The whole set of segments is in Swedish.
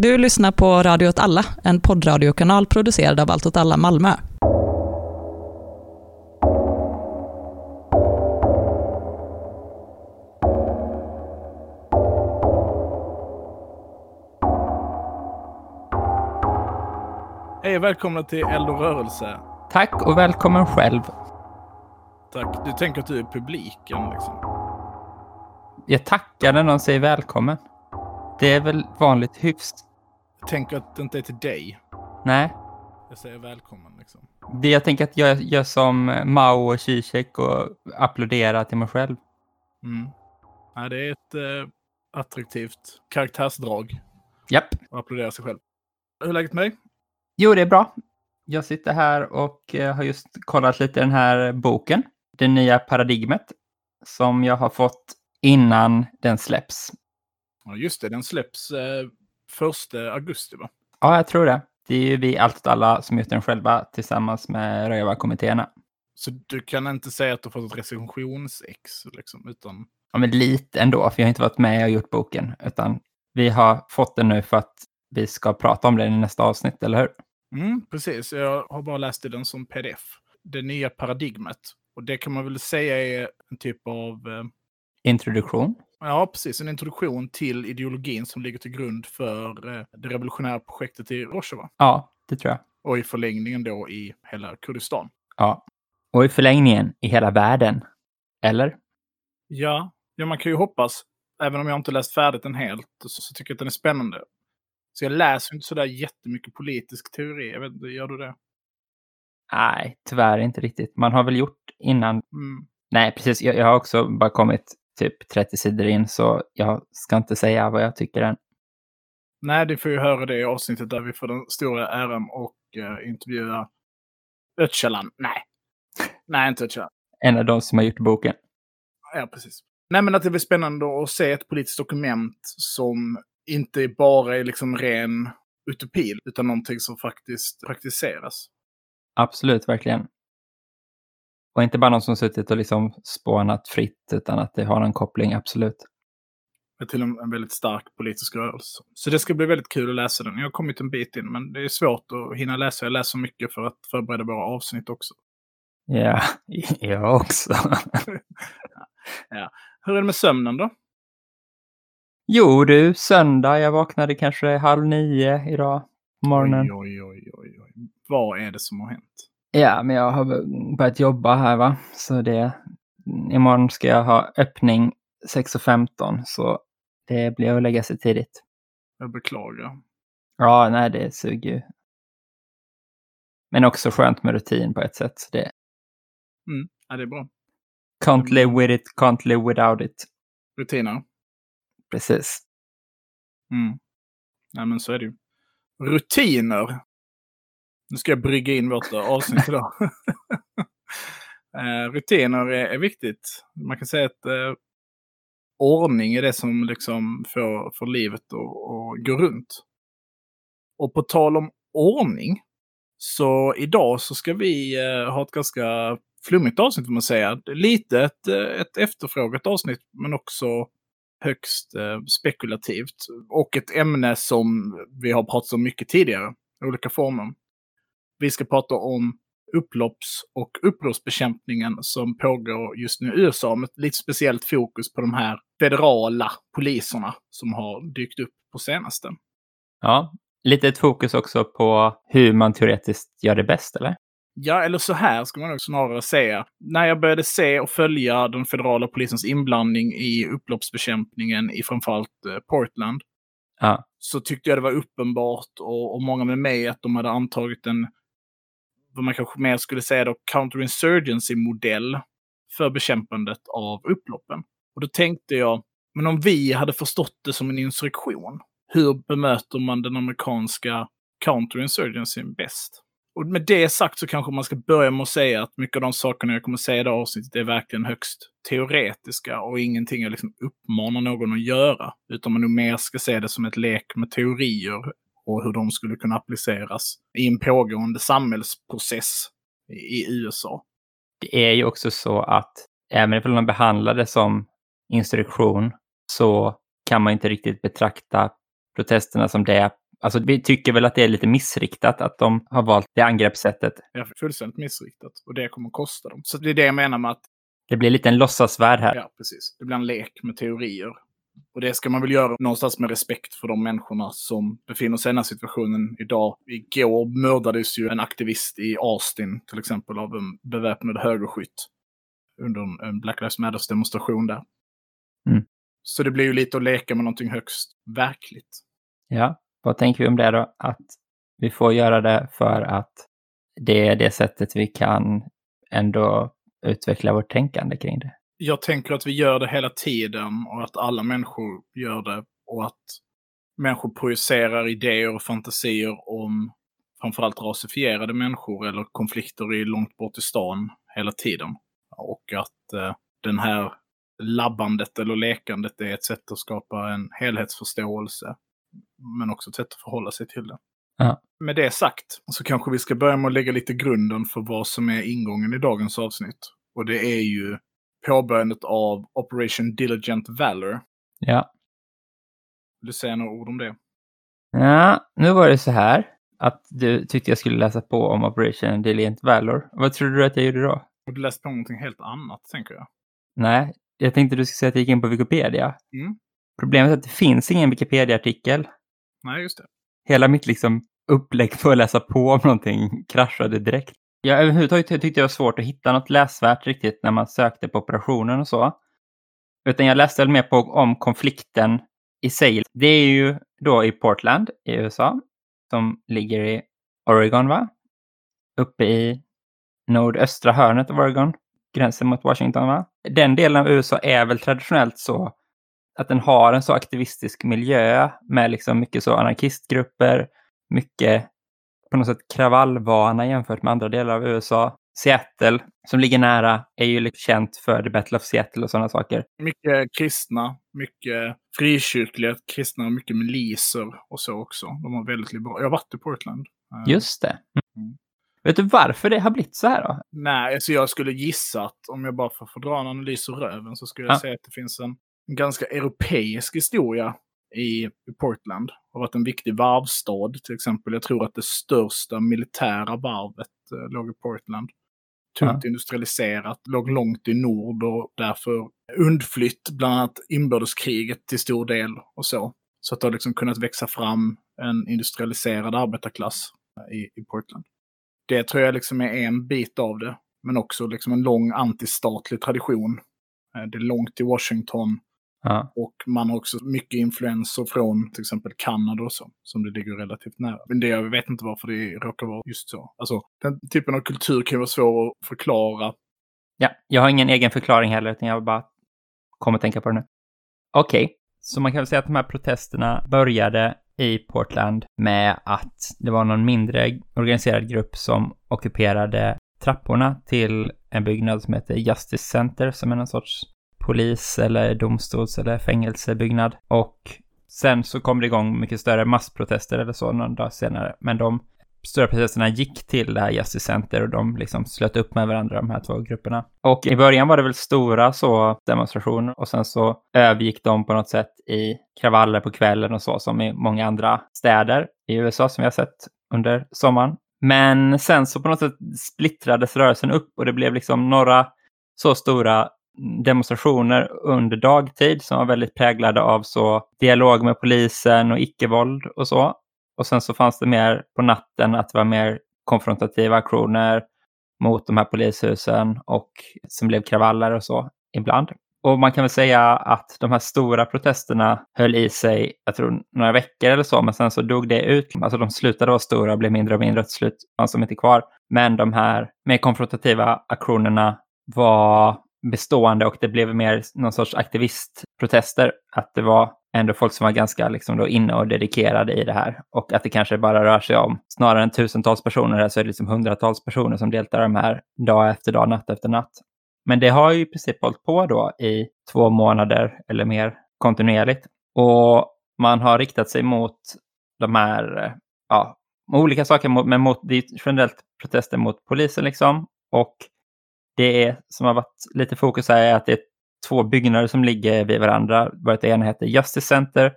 Du lyssnar på Radio åt alla, en poddradiokanal producerad av Allt åt alla Malmö. Hej och välkomna till Eld och rörelse. Tack och välkommen själv. Tack. Du tänker att du är publiken liksom? Jag tackar när någon säger välkommen. Det är väl vanligt hyfs? Jag tänker att det inte är till dig. Nej, Jag säger välkommen liksom. det jag tänker att jag gör som Mao och Zizek och applåderar till mig själv. Mm. Ja, det är ett eh, attraktivt karaktärsdrag Japp. att applådera sig själv. Hur är läget med dig? Jo, det är bra. Jag sitter här och eh, har just kollat lite den här boken, Det nya paradigmet, som jag har fått innan den släpps. Ja, just det. Den släpps eh, första augusti, va? Ja, jag tror det. Det är ju vi allt åt alla som gjort den själva tillsammans med Rövarkommittéerna. Så du kan inte säga att du fått ett recensionsex, liksom, utan... Ja, men lite ändå, för jag har inte varit med och gjort boken, utan vi har fått den nu för att vi ska prata om den i nästa avsnitt, eller hur? Mm, precis. Jag har bara läst den som pdf. Det nya paradigmet. Och det kan man väl säga är en typ av... Eh, Introduktion. Ja, precis. En introduktion till ideologin som ligger till grund för eh, det revolutionära projektet i Rojava. Ja, det tror jag. Och i förlängningen då i hela Kurdistan. Ja. Och i förlängningen i hela världen. Eller? Ja, ja man kan ju hoppas. Även om jag inte läst färdigt den helt så, så tycker jag att den är spännande. Så jag läser inte sådär jättemycket politisk teori. Jag vet inte, gör du det? Nej, tyvärr inte riktigt. Man har väl gjort innan. Mm. Nej, precis. Jag, jag har också bara kommit typ 30 sidor in, så jag ska inte säga vad jag tycker än. Nej, det får ju höra det i avsnittet där vi får den stora äran och eh, intervjua Öcalan. Nej. Nej, inte Öcalan. En av de som har gjort boken. Ja, precis. Nej, men att det blir spännande att se ett politiskt dokument som inte bara är liksom ren utopi, utan någonting som faktiskt praktiseras. Absolut, verkligen. Och inte bara någon som suttit och liksom spånat fritt, utan att det har en koppling, absolut. Till en, en väldigt stark politisk rörelse. Så det ska bli väldigt kul att läsa den. Jag har kommit en bit in, men det är svårt att hinna läsa. Jag läser mycket för att förbereda våra avsnitt också. Ja, jag också. Ja. Hur är det med sömnen då? Jo du, söndag. Jag vaknade kanske halv nio idag på morgonen. Oj, oj, oj, oj, oj. Vad är det som har hänt? Ja, men jag har börjat jobba här va. Så det, imorgon ska jag ha öppning 6.15 så det blir att lägga sig tidigt. Jag beklagar. Ja, nej det suger ju. Men också skönt med rutin på ett sätt. Det Mm. Ja, det är bra. can't live with it, can't live without it. Rutiner. Precis. Mm. Nej, men så är det ju. Rutiner. Nu ska jag brygga in vårt avsnitt idag. eh, rutiner är, är viktigt. Man kan säga att eh, ordning är det som liksom får, får livet att, gå runt. Och på tal om ordning, så idag så ska vi eh, ha ett ganska flummigt avsnitt får man säga. Lite ett, eh, ett efterfrågat avsnitt, men också högst eh, spekulativt. Och ett ämne som vi har pratat om mycket tidigare, olika former. Vi ska prata om upplopps och upprorsbekämpningen som pågår just nu i USA med ett lite speciellt fokus på de här federala poliserna som har dykt upp på senaste. Ja, lite ett fokus också på hur man teoretiskt gör det bäst, eller? Ja, eller så här ska man nog snarare säga. När jag började se och följa den federala polisens inblandning i upploppsbekämpningen i framförallt eh, Portland, Ja. så tyckte jag det var uppenbart, och, och många med mig, att de hade antagit en, vad man kanske mer skulle säga då, counterinsurgency-modell för bekämpandet av upploppen. Och då tänkte jag, men om vi hade förstått det som en insurrektion, hur bemöter man den amerikanska counterinsurgencyn bäst? Och med det sagt så kanske man ska börja med att säga att mycket av de sakerna jag kommer att säga i det här avsnittet är verkligen högst teoretiska och ingenting jag liksom uppmanar någon att göra. Utan man nog mer ska se det som ett lek med teorier och hur de skulle kunna appliceras i en pågående samhällsprocess i, USA. Det är ju också så att även om man behandlar det som instruktion så kan man inte riktigt betrakta protesterna som det Alltså vi tycker väl att det är lite missriktat att de har valt det angreppssättet. Ja, fullständigt missriktat. Och det kommer att kosta dem. Så det är det jag menar med att Det blir lite en låtsasvärld här. Ja, precis. Det blir en lek med teorier. Och det ska man väl göra någonstans med respekt för de människorna som befinner sig i den här situationen idag. Igår mördades ju en aktivist i Austin till exempel av en beväpnad högerskytt under en- Black Lives Matters-demonstration där. Mm. Så det blir ju lite att leka med någonting högst verkligt. Ja, vad tänker vi om det då? Att vi får göra det för att det är det sättet vi kan ändå utveckla vårt tänkande kring det. Jag tänker att vi gör det hela tiden och att alla människor gör det och att människor projicerar idéer och fantasier om framförallt rasifierade människor eller konflikter i långt bort i stan hela tiden. Och att eh, den här labbandet eller lekandet är ett sätt att skapa en helhetsförståelse. Men också ett sätt att förhålla sig till det. Ja. Med det sagt så kanske vi ska börja med att lägga lite grunden för vad som är ingången i dagens avsnitt. Och det är ju påbörjandet av Operation Diligent Valor. Ja. Vill du säga några ord om det? ja, nu var det så här att du tyckte jag skulle läsa på om Operation Diligent Valor. Vad trodde du att jag gjorde då? Du läste på någonting helt annat, tänker jag. Nej, jag tänkte du skulle säga att jag gick in på Wikipedia. Mm. Problemet är att det finns ingen Wikipedia-artikel. Nej, just det. Hela mitt liksom upplägg för att läsa på om någonting kraschade direkt. Jag överhuvudtaget tyckte det var svårt att hitta något läsvärt riktigt när man sökte på operationen och så. Utan jag läste väl mer på om konflikten i sig. Det är ju då i Portland i USA, som ligger i Oregon, va? Uppe i nordöstra hörnet av Oregon, gränsen mot Washington, va? Den delen av USA är väl traditionellt så att den har en så aktivistisk miljö med liksom mycket så anarkistgrupper, mycket på något sätt kravallvana jämfört med andra delar av USA. Seattle, som ligger nära, är ju liksom känt för The Battle of Seattle och sådana saker. Mycket kristna, mycket frikyrkliga kristna och mycket miliser och så också. De har väldigt liberala. Jag har varit i Portland. Eh, Just det. Mm. Vet du varför det har blivit så här då? Nej, alltså jag skulle gissa att om jag bara får få dra en analys ur röven så skulle jag Ja. säga att det finns en ganska europeisk historia i, Portland. Det har varit en viktig varvstad till exempel. Jag tror att det största militära varvet eh, låg i Portland. Tungt industrialiserat, låg långt i nord och därför undflytt bland annat inbördeskriget till stor del och så. Så att det har liksom kunnat växa fram en industrialiserad arbetarklass eh, i, i Portland. Det tror jag liksom är en bit av det. Men också liksom en lång antistatlig tradition. Eh, Det är långt till Washington Ja. och man har också mycket influenser från till exempel Kanada och så, som det ligger relativt nära. Men det, jag vet inte varför det råkar vara just så. Alltså, den typen av kultur kan vara svår att förklara. ja, jag har ingen egen förklaring heller, utan jag bara kommer att tänka på det nu. Okej, så man kan väl säga att de här protesterna började i Portland med att det var någon mindre organiserad grupp som ockuperade trapporna till en byggnad som heter Justice Center, som är någon sorts polis eller domstols eller fängelsebyggnad. Och sen så kom det igång mycket större massprotester eller så någon dag senare. Men de stora protesterna gick till det här Justice Center och de liksom slöt upp med varandra, de här två grupperna. Och i början var det väl stora så demonstrationer och sen så övergick de på något sätt i kravaller på kvällen och så som i många andra städer i USA som vi har sett under sommaren. Men sen så på något sätt splittrades rörelsen upp och det blev liksom några så stora demonstrationer under dagtid som var väldigt präglade av så dialog med polisen och icke-våld och så. Och sen så fanns det mer på natten att det var mer konfrontativa aktioner mot de här polishusen och som blev kravaller och så ibland. Och man kan väl säga att de här stora protesterna höll i sig, jag tror några veckor eller så, men sen så dog det ut. Alltså de slutade vara stora och blev mindre och mindre, till slut fanns de inte kvar. Men de här mer konfrontativa aktionerna var bestående och det blev mer någon sorts aktivistprotester. Att det var ändå folk som var ganska liksom då inne och dedikerade i det här. Och att det kanske bara rör sig om, snarare än tusentals personer, så är det liksom hundratals personer som deltar i de här dag efter dag, natt efter natt. Men det har ju i princip hållit på då i två månader eller mer kontinuerligt. Och man har riktat sig mot de här, ja, olika saker, men mot, det är generellt protester mot polisen liksom. Och det är, som har varit lite fokus här är att det är två byggnader som ligger vid varandra. Vart det ena heter Justice Center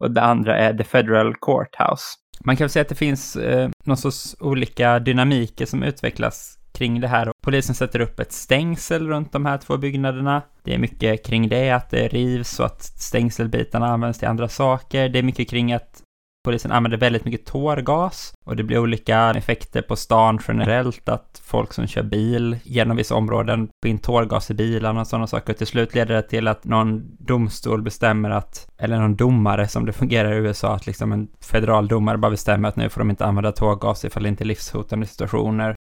och det andra är The Federal Courthouse. Man kan väl säga att det finns eh, någon sorts olika dynamiker som utvecklas kring det här. Polisen sätter upp ett stängsel runt de här två byggnaderna. Det är mycket kring det, att det rivs och att stängselbitarna används till andra saker. Det är mycket kring att polisen använder väldigt mycket tårgas och det blir olika effekter på stan generellt, att folk som kör bil genom vissa områden får in tårgas i bilarna och sådana saker. Och till slut leder det till att någon domstol bestämmer att, eller någon domare som det fungerar i USA, att liksom en federal domare bara bestämmer att nu får de inte använda tårgas ifall det inte är livshotande situationer.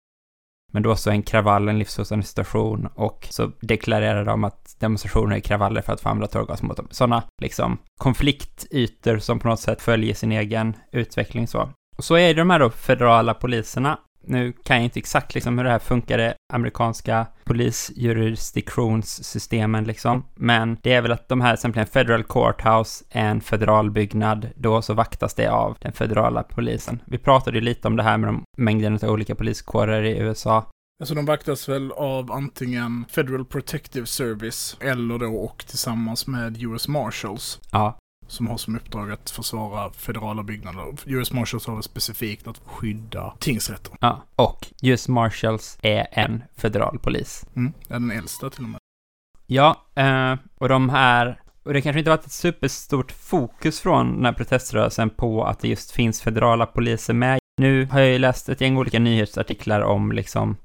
Men då så är en kravall en livshotande situation och så deklarerar de att demonstrationer är kravaller för att få använda tårgas mot dem. Sådana liksom konfliktytor som på något sätt följer sin egen utveckling så. Och så är det de här då federala poliserna. Nu kan jag inte exakt liksom hur det här funkar, det amerikanska polisjurisdiktionssystemen liksom, men det är väl att de här, till exempel federal courthouse, en federal byggnad, då så vaktas det av den federala polisen. Vi pratade ju lite om det här med de mängden av olika poliskårer i USA. Alltså de vaktas väl av antingen Federal Protective Service eller då och tillsammans med US Marshals. Ja, som har som uppdrag att försvara federala byggnader. US Marshals har specifikt att skydda tingsrätten. ja. Och US Marshals är en federal polis. Mm. Är den äldsta till och med. Ja, eh, och de här, och det kanske inte varit ett superstort fokus från den här proteströrelsen på att det just finns federala poliser med. Nu har jag ju läst ett gäng olika nyhetsartiklar om liksom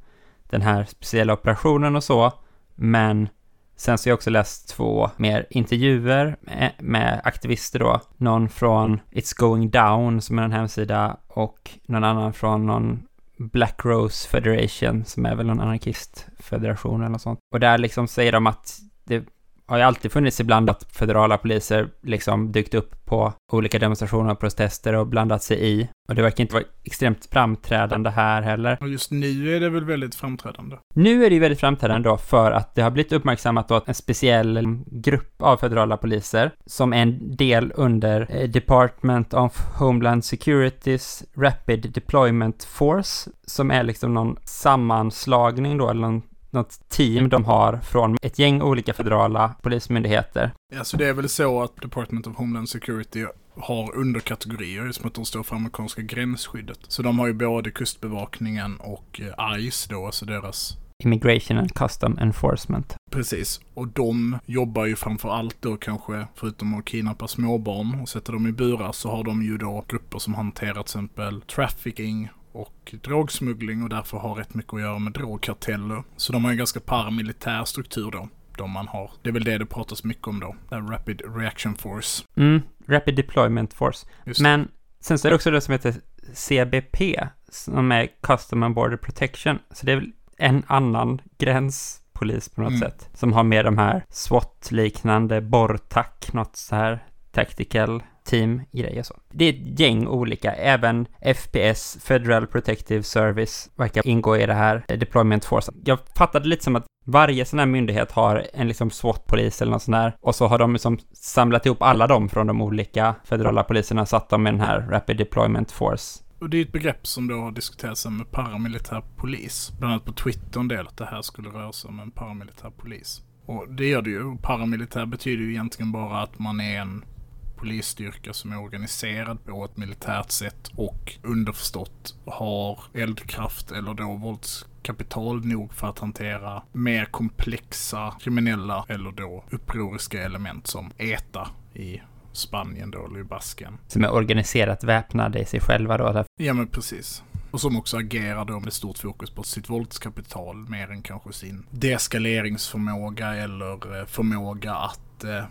den här speciella operationen och så, men sen så har jag också läst två mer intervjuer med, med aktivister då. Någon från It's Going Down som är en hemsida och någon annan från någon Black Rose Federation som är väl någon anarkistfederation eller något sånt. Och där liksom säger de att det har ju alltid funnits ibland att federala poliser liksom dykt upp på olika demonstrationer och protester och blandat sig i. Och det verkar inte vara extremt framträdande här heller. Och just nu är det väl väldigt framträdande. Nu är det ju väldigt framträdande då för att det har blivit uppmärksammat då att en speciell grupp av federala poliser som är en del under eh, Department of Homeland Securities Rapid Deployment Force som är liksom någon sammanslagning då eller någon något team de har från ett gäng olika federala polismyndigheter. Ja, så det är väl så att Department of Homeland Security har underkategorier som att de står för amerikanska gränsskyddet. Så de har ju både kustbevakningen och eh, ICE då, alltså deras Immigration and Custom Enforcement. Precis. Och de jobbar ju framför allt då kanske, förutom att kidnappa småbarn och sätta dem i burar, så har de ju då grupper som hanterar till exempel trafficking och drogsmuggling och därför har rätt mycket att göra med drogkarteller. Så de har en ganska paramilitär struktur då. De man har. Det är väl det det pratas mycket om då. Rapid Reaction Force. Mm, Rapid Deployment Force. Just. Men sen så är det också det som heter CBP, som är Custom and Border Protection. Så det är väl en annan gränspolis på något Mm. sätt, som har med de här SWAT-liknande, BORTAC, något så här tactical team-grejer så. Det är ett gäng olika, även FPS, Federal Protective Service, verkar ingå i det här Deployment Force. Jag fattade lite som att varje sån här myndighet har en liksom SWAT-polis eller något sånt där, och så har de liksom samlat ihop alla dem från de olika federala poliserna, satt dem i den här Rapid Deployment Force. Och det är ett begrepp som då har diskuterats med paramilitär polis. Bland annat på Twitter en del att det här skulle röra sig om en paramilitär polis. Och det gör det ju. Och Paramilitär betyder ju egentligen bara att man är en polisstyrka som är organiserad på ett militärt sätt och underförstått har eldkraft eller då våldskapital nog för att hantera mer komplexa kriminella eller då upproriska element som ETA i Spanien då, eller i Basken. Som är organiserat väpnade i sig själva då. Ja men precis. Och som också agerar då med stort fokus på sitt våldskapital mer än kanske sin deeskaleringsförmåga eller eh, förmåga att eh,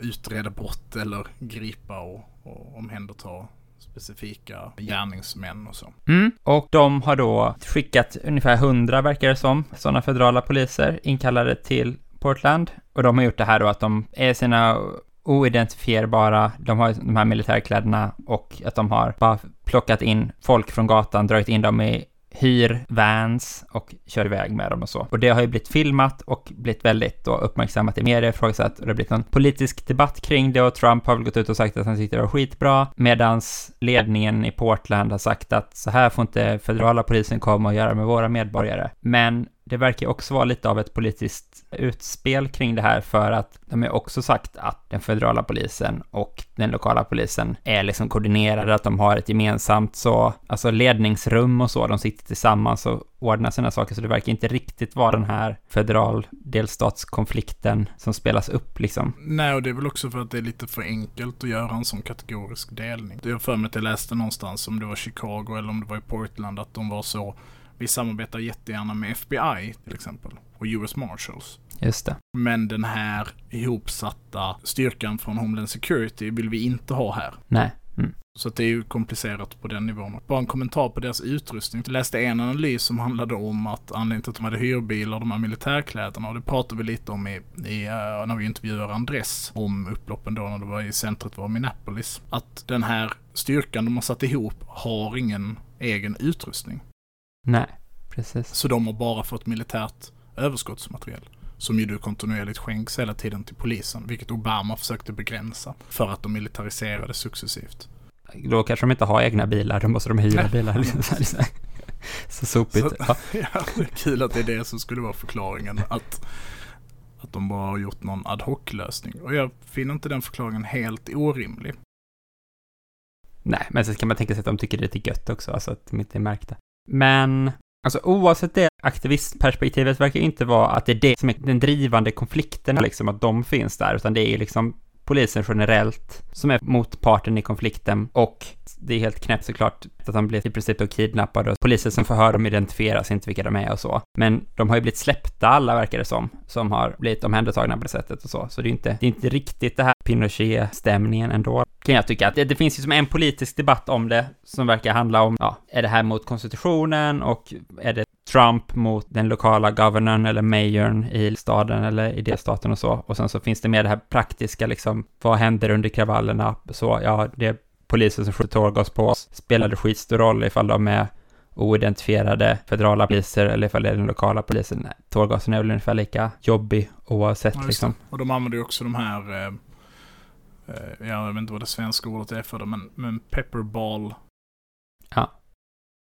utreda brott eller gripa och, och omhänderta specifika gärningsmän och så. Mm. Och de har då skickat ungefär 100, verkar det som, sådana federala poliser inkallade till Portland. Och de har gjort det här då att de är sina oidentifierbara, de har de här militärkläderna och att de har bara plockat in folk från gatan, dragit in dem i hyr vans och kör iväg med dem och så. Och det har ju blivit filmat och blivit väldigt då uppmärksammat i media, ifrågasatt och det har blivit någon politisk debatt kring det och Trump har väl gått ut och sagt att han tyckte det var skitbra, medans ledningen i Portland har sagt att så här får inte federala polisen komma och göra med våra medborgare. Men det verkar också vara lite av ett politiskt utspel kring det här för att de har också sagt att den federala polisen och den lokala polisen är liksom koordinerade, att de har ett gemensamt så, alltså ledningsrum och så, de sitter tillsammans och ordnar sina saker, så det verkar inte riktigt vara den här federal delstatskonflikten som spelas upp liksom. Nej, och det är väl också för att det är lite för enkelt att göra en sån kategorisk delning. Jag har för mig att jag läste någonstans om det var Chicago eller om det var i Portland att de var så vi samarbetar jättegärna med FBI till exempel och US Marshals. Just det. Men den här ihopsatta styrkan från Homeland Security vill vi inte ha här. Nej. Mm. Så det är ju komplicerat på den nivån. Bara en kommentar på deras utrustning. Jag läste en analys som handlade om att anledningen till att de hade hyrbilar och de här militärkläderna, och det pratade vi lite om i, i uh, när vi intervjuade Andres om upploppen då när det var i centret var Minneapolis. Att den här styrkan de har satt ihop har ingen egen utrustning. Nej, precis. Så de har bara fått militärt överskottsmaterial. Som ju du kontinuerligt skänks hela tiden till polisen, vilket Obama försökte begränsa. För att de militariserade successivt. Då kanske de inte har egna bilar, då måste de hyra bilar. Liksom. så sopigt. Så, ja. ja, kul att det är det som skulle vara förklaringen. Att, att de bara har gjort någon ad hoc-lösning. Och jag finner inte den förklaringen helt orimlig. Nej, men så kan man tänka sig att de tycker det är lite gött också, alltså att de inte är märkta. Men Alltså oavsett det, aktivistperspektivet verkar inte vara att det är det som är den drivande konflikten, liksom att de finns där, utan det är liksom polisen generellt som är motparten i konflikten och det är helt knäppt såklart att han blir i princip då kidnappad och polisen som förhör dem identifieras inte vilka de är och så. Men de har ju blivit släppta alla verkar det som, som har blivit omhändertagna på det sättet och så. Så det är inte, det är inte riktigt det här Pinochet-stämningen ändå, kan jag tycka. Att det, det finns ju som en politisk debatt om det som verkar handla om, ja, är det här mot konstitutionen och är det Trump mot den lokala governorn eller mayorn i staden eller i delstaten och så. Och sen så finns det mer det här praktiska liksom, vad händer under kravallerna? Så ja, det polisen som skjuter tårgas på oss. Spelar det skitstor roll ifall de är oidentifierade federala poliser eller ifall det är den lokala polisen. Tårgasen är väl ungefär lika jobbig oavsett ja, liksom. Och de använder ju också de här, eh, eh, jag vet inte vad det svenska ordet är för det, men, men pepperball. Ja.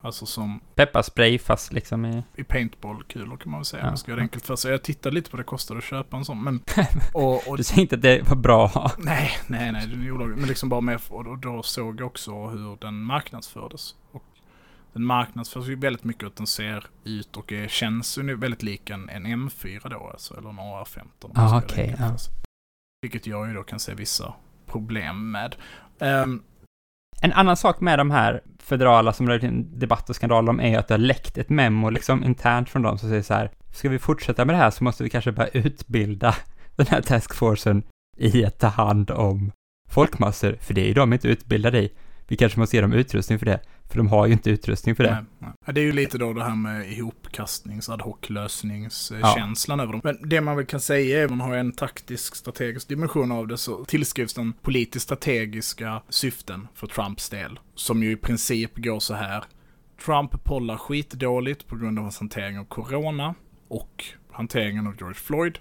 Alltså som... Pepparspray fast liksom i... I paintballkulor kan man väl säga. Ja. Man ska göra det enkelt för sig. Jag tittade lite på det kostade att köpa en sån. Men... och, och... Du säger inte att det var bra Nej, nej, nej. Det är olagligt. Men liksom bara med... Och då såg jag också hur den marknadsfördes. Och den marknadsförs ju väldigt mycket att den ser ut och är, känns väldigt lik en, en M4 då alltså. Eller en AR-15. Ah, okej. Okay, ja. Vilket jag ju då kan se vissa problem med. Um, en annan sak med de här federala som rör debatt och skandal om är ju att det har läckt ett memo liksom internt från dem som säger så här, ska vi fortsätta med det här så måste vi kanske börja utbilda den här taskforcen i att ta hand om folkmassor, för det är ju de inte utbildade i. Vi kanske måste ge dem utrustning för det, för de har ju inte utrustning för det. Nej, nej. Det är ju lite då det här med ihopkastnings, ad hoc-lösningskänslan ja. över dem. Men det man väl kan säga är att man har en taktisk, strategisk dimension av det, så tillskrivs den politiskt strategiska syften för Trumps del. Som ju i princip går så här. Trump pollar skitdåligt på grund av hans hantering av corona och hanteringen av George Floyd.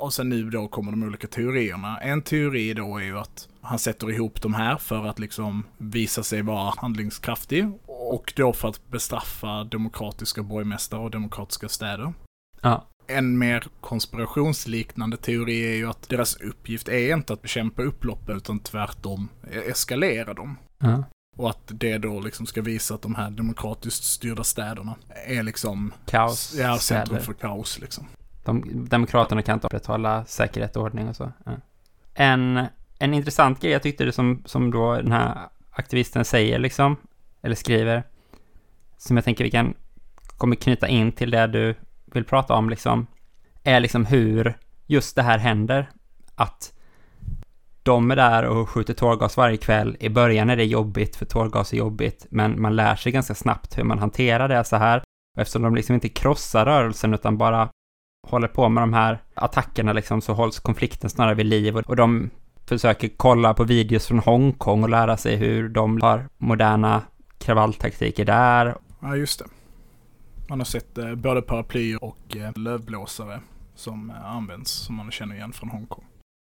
Och sen nu då kommer de olika teorierna. En teori då är ju att han sätter ihop de här för att liksom visa sig vara handlingskraftig. Och då för att bestraffa demokratiska borgmästare och demokratiska städer. Ja. En mer konspirationsliknande teori är ju att deras uppgift är inte att bekämpa upploppen utan tvärtom eskalera dem. Ja. Och att det då liksom ska visa att de här demokratiskt styrda städerna är liksom... Kaos. Ja, centrum för kaos liksom. De, demokraterna kan inte upprätthålla säkerhet och ordning och så. Ja. En, en intressant grej jag tyckte det som, som då den här aktivisten säger liksom, eller skriver, som jag tänker vi kan, kommer knyta in till det du vill prata om liksom, är liksom hur just det här händer. Att de är där och skjuter tårgas varje kväll. I början är det jobbigt, för tårgas är jobbigt, men man lär sig ganska snabbt hur man hanterar det så här. Och eftersom de liksom inte krossar rörelsen utan bara håller på med de här attackerna liksom så hålls konflikten snarare vid liv och de försöker kolla på videos från Hongkong och lära sig hur de har moderna kravalltaktiker där. Ja, just det. Man har sett eh, både paraplyer och eh, lövblåsare som eh, används, som man känner igen från Hongkong.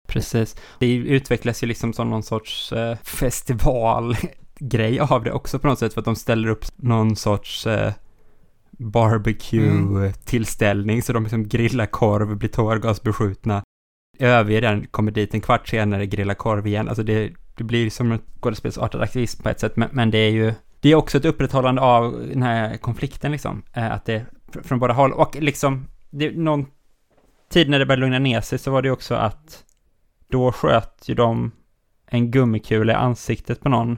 Precis. Det utvecklas ju liksom som någon sorts eh, festivalgrej av det också på något sätt, för att de ställer upp någon sorts eh, barbecue-tillställning, så de liksom grillar korv, blir tårgasbeskjutna, överger den, kommer dit en kvart senare, grillar korv igen. Alltså det, det blir som en skådespelsartad aktivism på ett sätt, men, men det är ju det är också ett upprätthållande av den här konflikten liksom, eh, att det från båda håll, och liksom, det, någon tid när det började lugna ner sig så var det också att då sköt ju de en gummikula i ansiktet på någon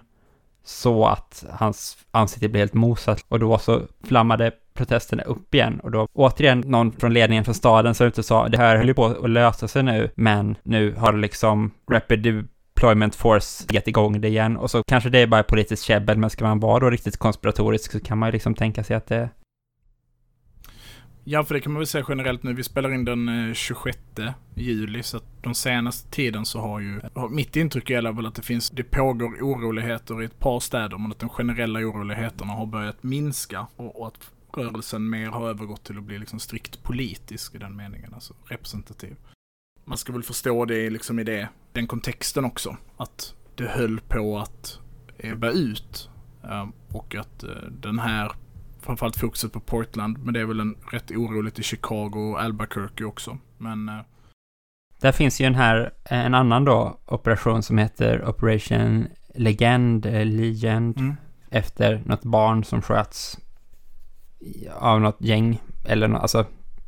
så att hans ansikte blev helt mosat. Och då så flammade protesterna upp igen. Och då återigen någon från ledningen för staden som inte sa det här höll ju på att lösa sig nu men nu har det liksom Rapid Deployment Force gett igång det igen. Och så kanske det är bara politiskt käbbel men ska man vara då riktigt konspiratorisk så kan man ju liksom tänka sig att det Ja, för det kan man väl säga generellt nu. Vi spelar in den eh, 26 juli, så att de senaste tiden så har ju, mitt intryck är väl att det finns, det pågår oroligheter i ett par städer, men att de generella oroligheterna har börjat minska. Och, och att rörelsen mer har övergått till att bli liksom strikt politisk i den meningen, alltså representativ. Man ska väl förstå det liksom i det, den kontexten också, att det höll på att ebba ut eh, och att eh, den här framförallt fokuset på Portland, men det är väl en rätt oroligt i Chicago och Albuquerque också. Men... Eh, Där finns ju en här, en annan då, operation som heter Operation Legend, Legend, mm. efter något barn som sköts av något gäng, eller no, alltså,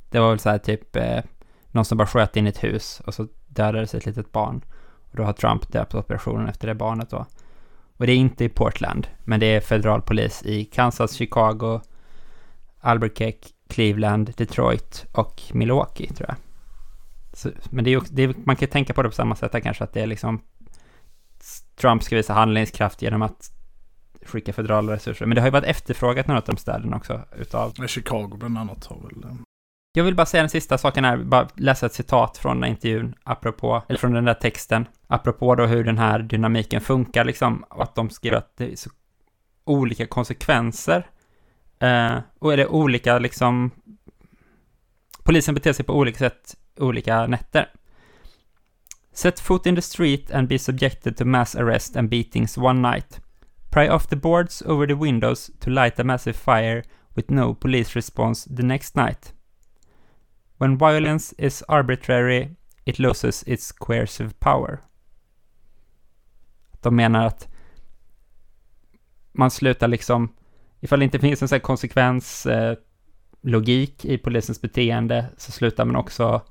det var väl så här typ, eh, någon som bara sköt in i ett hus och så dödades ett litet barn. Och då har Trump döpt operationen efter det barnet då. Och det är inte i Portland, men det är federal polis i Kansas, Chicago, Albuquerque, Cleveland, Detroit och Milwaukee, tror jag. Så, men det är, det är, man kan tänka på det på samma sätt här kanske, att det är liksom Trump ska visa handlingskraft genom att skicka federala resurser. Men det har ju varit efterfrågat några av de städerna också, utav... Chicago bland annat har väl... Jag vill bara säga den sista saken här, bara läsa ett citat från den här intervjun, apropå, eller från den där texten, apropå då hur den här dynamiken funkar liksom, och att de skriver att det är så olika konsekvenser, eh, och är det olika liksom, polisen beter sig på olika sätt olika nätter. Set foot in the street and be subjected to mass arrest and beatings one night. Pry off the boards over the windows to light a massive fire with no police response the next night. When violence is arbitrary, it loses its coercive power. De menar att man slutar liksom, ifall det inte finns en sån konsekvens, eh, logik i polisens beteende, så slutar man också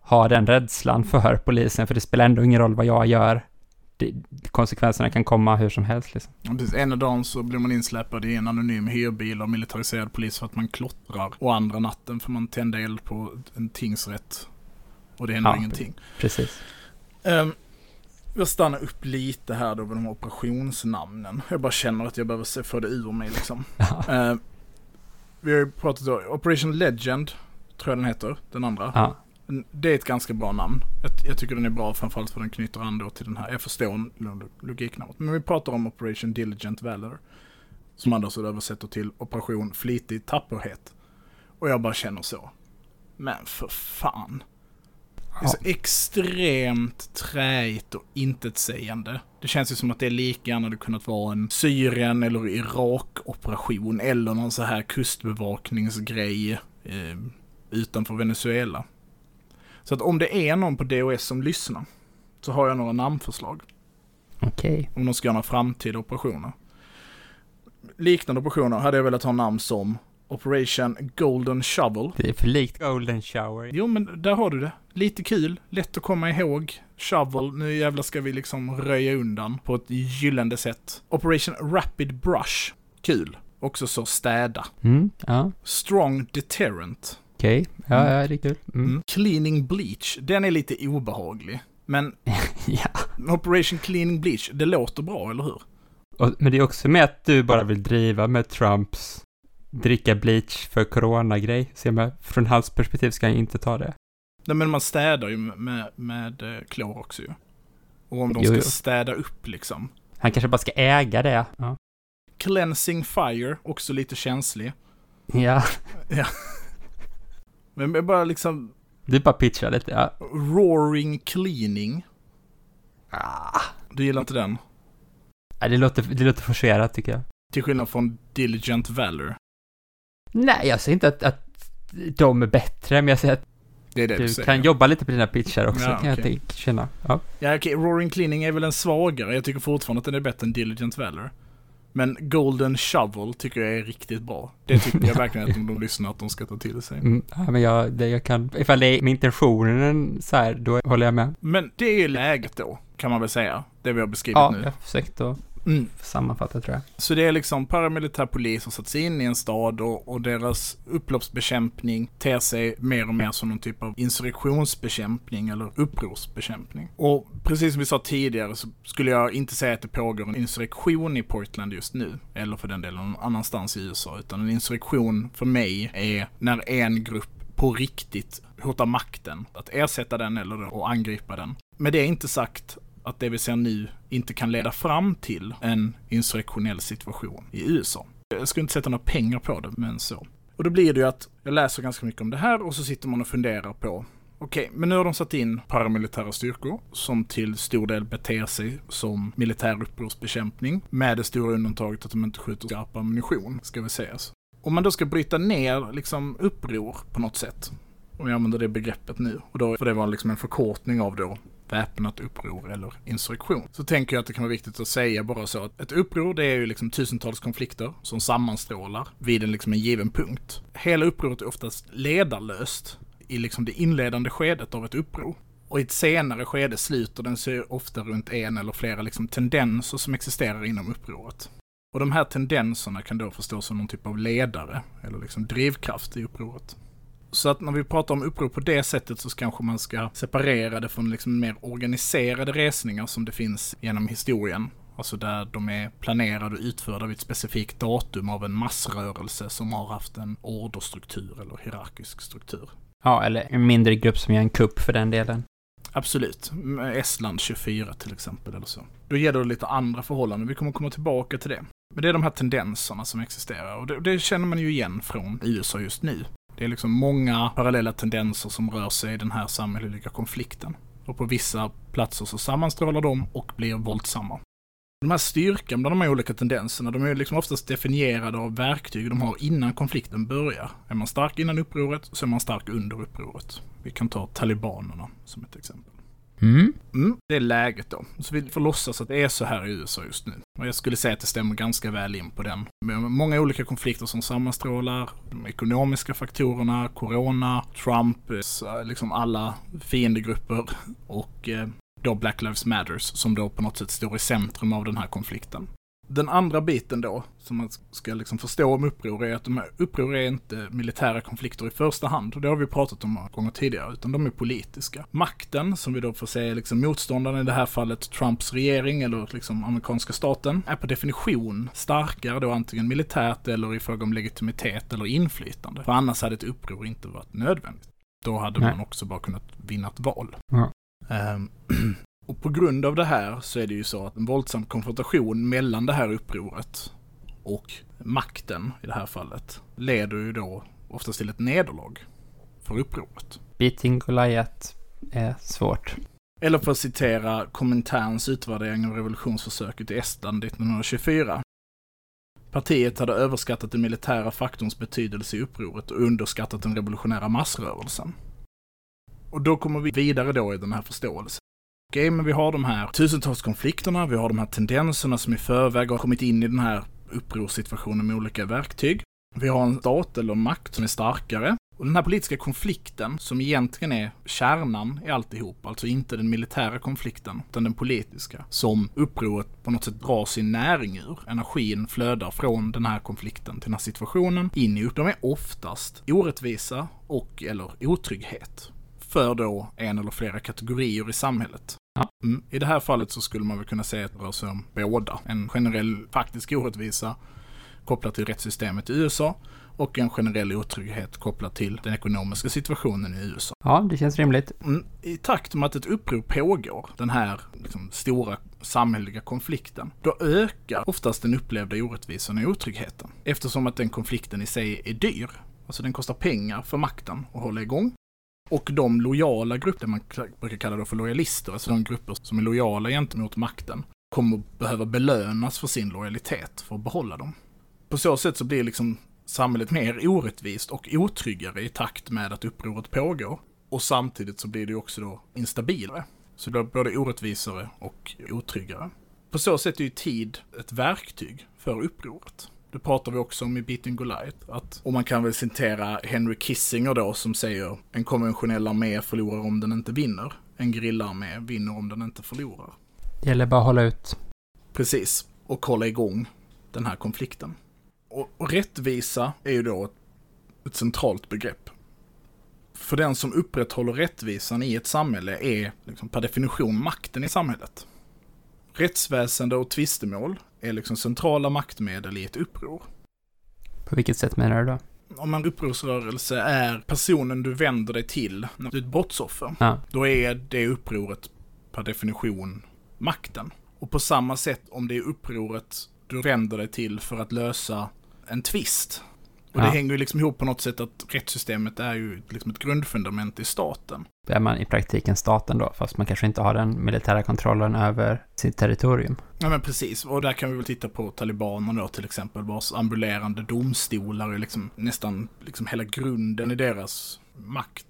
ha den rädslan för polisen, för det spelar ändå ingen roll vad jag gör. Det, konsekvenserna kan komma hur som helst. Liksom. precis. Ena dagen så blir man insläpad i en anonym hyrbil av militariserad polis för att man klottrar. Och andra natten för man tända eld på en tingsrätt. Och det händer ja, ingenting. Precis. Um, jag stannar upp lite här då med de operationsnamnen. Jag bara känner att jag behöver få det ur mig liksom. Uh, vi har ju pratat om Operation Legend, tror jag den heter, den andra. Ja. Det är ett ganska bra namn. Jag, jag tycker den är bra framförallt för den knyter an då till den här. Jag förstår logiknamnet. Men vi pratar om Operation Diligent Valor. Som så översätter till Operation Flitig Tapperhet. Och jag bara känner så. Men för fan. Det är så extremt träigt och intetsägande. Det känns ju som att det lika gärna hade kunnat vara en Syrien eller Irak-operation eller någon så här kustbevakningsgrej eh, utanför Venezuela. Så att om det är någon på DOS som lyssnar så har jag några namnförslag. Okej. Okay. Om de ska göra några framtida operationer. Liknande operationer hade jag velat ha namn som Operation Golden Shovel. Det är för likt Golden Shower. Jo, men där har du det. Lite kul, lätt att komma ihåg. Shovel, nu jävlar ska vi liksom röja undan på ett gyllene sätt. Operation Rapid Brush, kul. Också så städa. Mm, ja. Strong Deterrent. Okej, okay. ja, mm. ja, det är kul. Mm. Mm. Cleaning Bleach, den är lite obehaglig. Men ja. Operation Cleaning Bleach, det låter bra, eller hur? Och, men det är också med att du bara vill driva med Trumps dricka bleach för corona-grej. Med, från hans perspektiv ska jag inte ta det. Nej, men man städar ju med, med, med eh, klor också ju. Och om de jo, ska jo. städa upp liksom. Han kanske bara ska äga det. Ja. Cleansing Fire, också lite känslig. Ja. ja. Men bara liksom... Du bara pitchar lite, ja. Roaring Cleaning. Ah. Du gillar inte den? Nej, det låter, det låter forcerat tycker jag. Till skillnad från Diligent Valor. Nej, jag säger inte att, att de är bättre, men jag säger att Det det du, du kan jobba lite på dina pitchar också, Ja, kan jag okej. tänka, känna. Ja. Ja, okej, Roaring Cleaning är väl en svagare. Jag tycker fortfarande att den är bättre än Diligent Valor. Men Golden Shovel tycker jag är riktigt bra. Det tycker jag verkligen att om de lyssnar att de ska ta till sig. Mm, ja, men jag, det jag kan, ifall det är med intentionen så här, då håller jag med. Men det är ju läget då, kan man väl säga. Det vi har beskrivit Ja, nu. jag har försökt att Mm. sammanfatta tror jag. Så det är liksom paramilitär polis har satt sig in i en stad och, och deras upploppsbekämpning ter sig mer och mer som någon typ av insurrektionsbekämpning eller upprorsbekämpning. Och precis som vi sa tidigare så skulle jag inte säga att det pågår en insurrektion i Portland just nu, eller för den delen någon annanstans i USA, utan en insurrektion för mig är när en grupp på riktigt hotar makten, att ersätta den eller och angripa den. Men det är inte sagt att det vi ser nu inte kan leda fram till en insurrektionell situation i USA. Jag skulle inte sätta några pengar på det, men så. Och då blir det ju att jag läser ganska mycket om det här och så sitter man och funderar på Okej, men nu har de satt in paramilitära styrkor som till stor del beter sig som militär upprorsbekämpning med det stora undantaget att de inte skjuter skarp ammunition, ska vi sägas. Om man då ska bryta ner liksom uppror på något sätt, om jag använder det begreppet nu, och då får det vara liksom en förkortning av då väpnat uppror eller insurrektion. Så tänker jag att det kan vara viktigt att säga bara så att ett uppror det är ju liksom tusentals konflikter som sammanstrålar vid en, liksom en given punkt. Hela upproret är oftast ledarlöst i liksom det inledande skedet av ett uppror. Och i ett senare skede sluter den sig ofta runt en eller flera liksom tendenser som existerar inom upproret. Och de här tendenserna kan då förstås som någon typ av ledare eller liksom drivkraft i upproret. Så att när vi pratar om uppror på det sättet så kanske man ska separera det från liksom mer organiserade resningar som det finns genom historien. Alltså där de är planerade och utförda vid ett specifikt datum av en massrörelse som har haft en orderstruktur eller hierarkisk struktur. Ja, eller en mindre grupp som gör en kupp för den delen. Absolut. Estland 24 till exempel eller så. Då gäller det lite andra förhållanden. Vi kommer komma tillbaka till det. Men det är de här tendenserna som existerar och det, det känner man ju igen från USA just nu. Det är liksom många parallella tendenser som rör sig i den här samhälleliga konflikten. Och på vissa platser så sammanstrålar de och blir våldsamma. De här styrkan bland de här olika tendenserna, de är ju liksom oftast definierade av verktyg de har innan konflikten börjar. Är man stark innan upproret så är man stark under upproret. Vi kan ta talibanerna som ett exempel. Mm. Mm, det är läget då. Så vi får låtsas att det är så här i USA just nu. Och jag skulle säga att det stämmer ganska väl in på den. Med många olika konflikter som sammanstrålar, de ekonomiska faktorerna, corona, Trump, liksom alla fiendegrupper och eh, då Black Lives Matters som då på något sätt står i centrum av den här konflikten. Den andra biten då, som man ska liksom förstå om uppror, är att de här uppror är inte militära konflikter i första hand. Och det har vi pratat om många gånger tidigare, utan de är politiska. Makten, som vi då får säga liksom motståndaren i det här fallet, Trumps regering eller liksom amerikanska staten, är på definition starkare då antingen militärt eller i fråga om legitimitet eller inflytande. För annars hade ett uppror inte varit nödvändigt. Då hade Nej. man också bara kunnat vinna ett val. Ja. Ehm, och på grund av det här så är det ju så att en våldsam konfrontation mellan det här upproret och makten i det här fallet leder ju då oftast till ett nederlag för upproret. Beating Goliath är svårt. Eller för att citera Kominterns utvärdering av revolutionsförsöket i Estland 1924. Partiet hade överskattat den militära faktorns betydelse i upproret och underskattat den revolutionära massrörelsen. Och då kommer vi vidare då i den här förståelsen. Okej, men vi har de här tusentals konflikterna, vi har de här tendenserna som i förväg har kommit in i den här upprorssituationen med olika verktyg. Vi har en stat eller makt som är starkare. Och den här politiska konflikten, som egentligen är kärnan i alltihop, alltså inte den militära konflikten, utan den politiska, som upproret på något sätt drar sin näring ur. Energin flödar från den här konflikten till den här situationen in i upp. De är oftast orättvisa och eller otrygghet för då en eller flera kategorier i samhället. Ja. Mm. I det här fallet så skulle man väl kunna säga att det rör sig om båda. En generell faktisk orättvisa kopplat till rättssystemet i USA och en generell otrygghet kopplat till den ekonomiska situationen i USA. Ja, det känns rimligt. Mm, I takt med att ett uppror pågår, den här liksom, stora samhälleliga konflikten, då ökar oftast den upplevda orättvisan och otryggheten. Eftersom att den konflikten i sig är dyr. Alltså den kostar pengar för makten att hålla igång. Och de lojala grupper, man brukar kalla det för lojalister, alltså de grupper som är lojala gentemot makten, kommer behöva belönas för sin lojalitet för att behålla dem. På så sätt så blir liksom samhället mer orättvist och otryggare i takt med att upproret pågår. Och samtidigt så blir det också då instabilare. Så det blir både orättvisare och otryggare. På så sätt är ju tid ett verktyg för upproret. Det pratar vi också om i Beating Goliath. Att, och man kan väl citera Henry Kissinger då som säger en konventionell armé förlorar om den inte vinner. En gerillaarmé vinner om den inte förlorar. Det gäller bara att hålla ut. Precis. Och hålla igång den här konflikten. Och, och rättvisa är ju då ett, ett centralt begrepp. För den som upprätthåller rättvisan i ett samhälle är liksom per definition makten i samhället. Rättsväsende och tvistemål är liksom centrala maktmedel i ett uppror. På vilket sätt menar du då? Om en upprorsrörelse är personen du vänder dig till när du är ett brottsoffer, Ja. då är det upproret per definition makten. Och på samma sätt om det är upproret du vänder dig till för att lösa en tvist. Och det Ja. hänger ju liksom ihop på något sätt att rättssystemet är ju liksom ett grundfundament i staten. Då är man i praktiken staten då, fast man kanske inte har den militära kontrollen över sitt territorium. Ja men precis, och där kan vi väl titta på talibanerna då till exempel, vars ambulerande domstolar är liksom nästan liksom hela grunden i deras makt.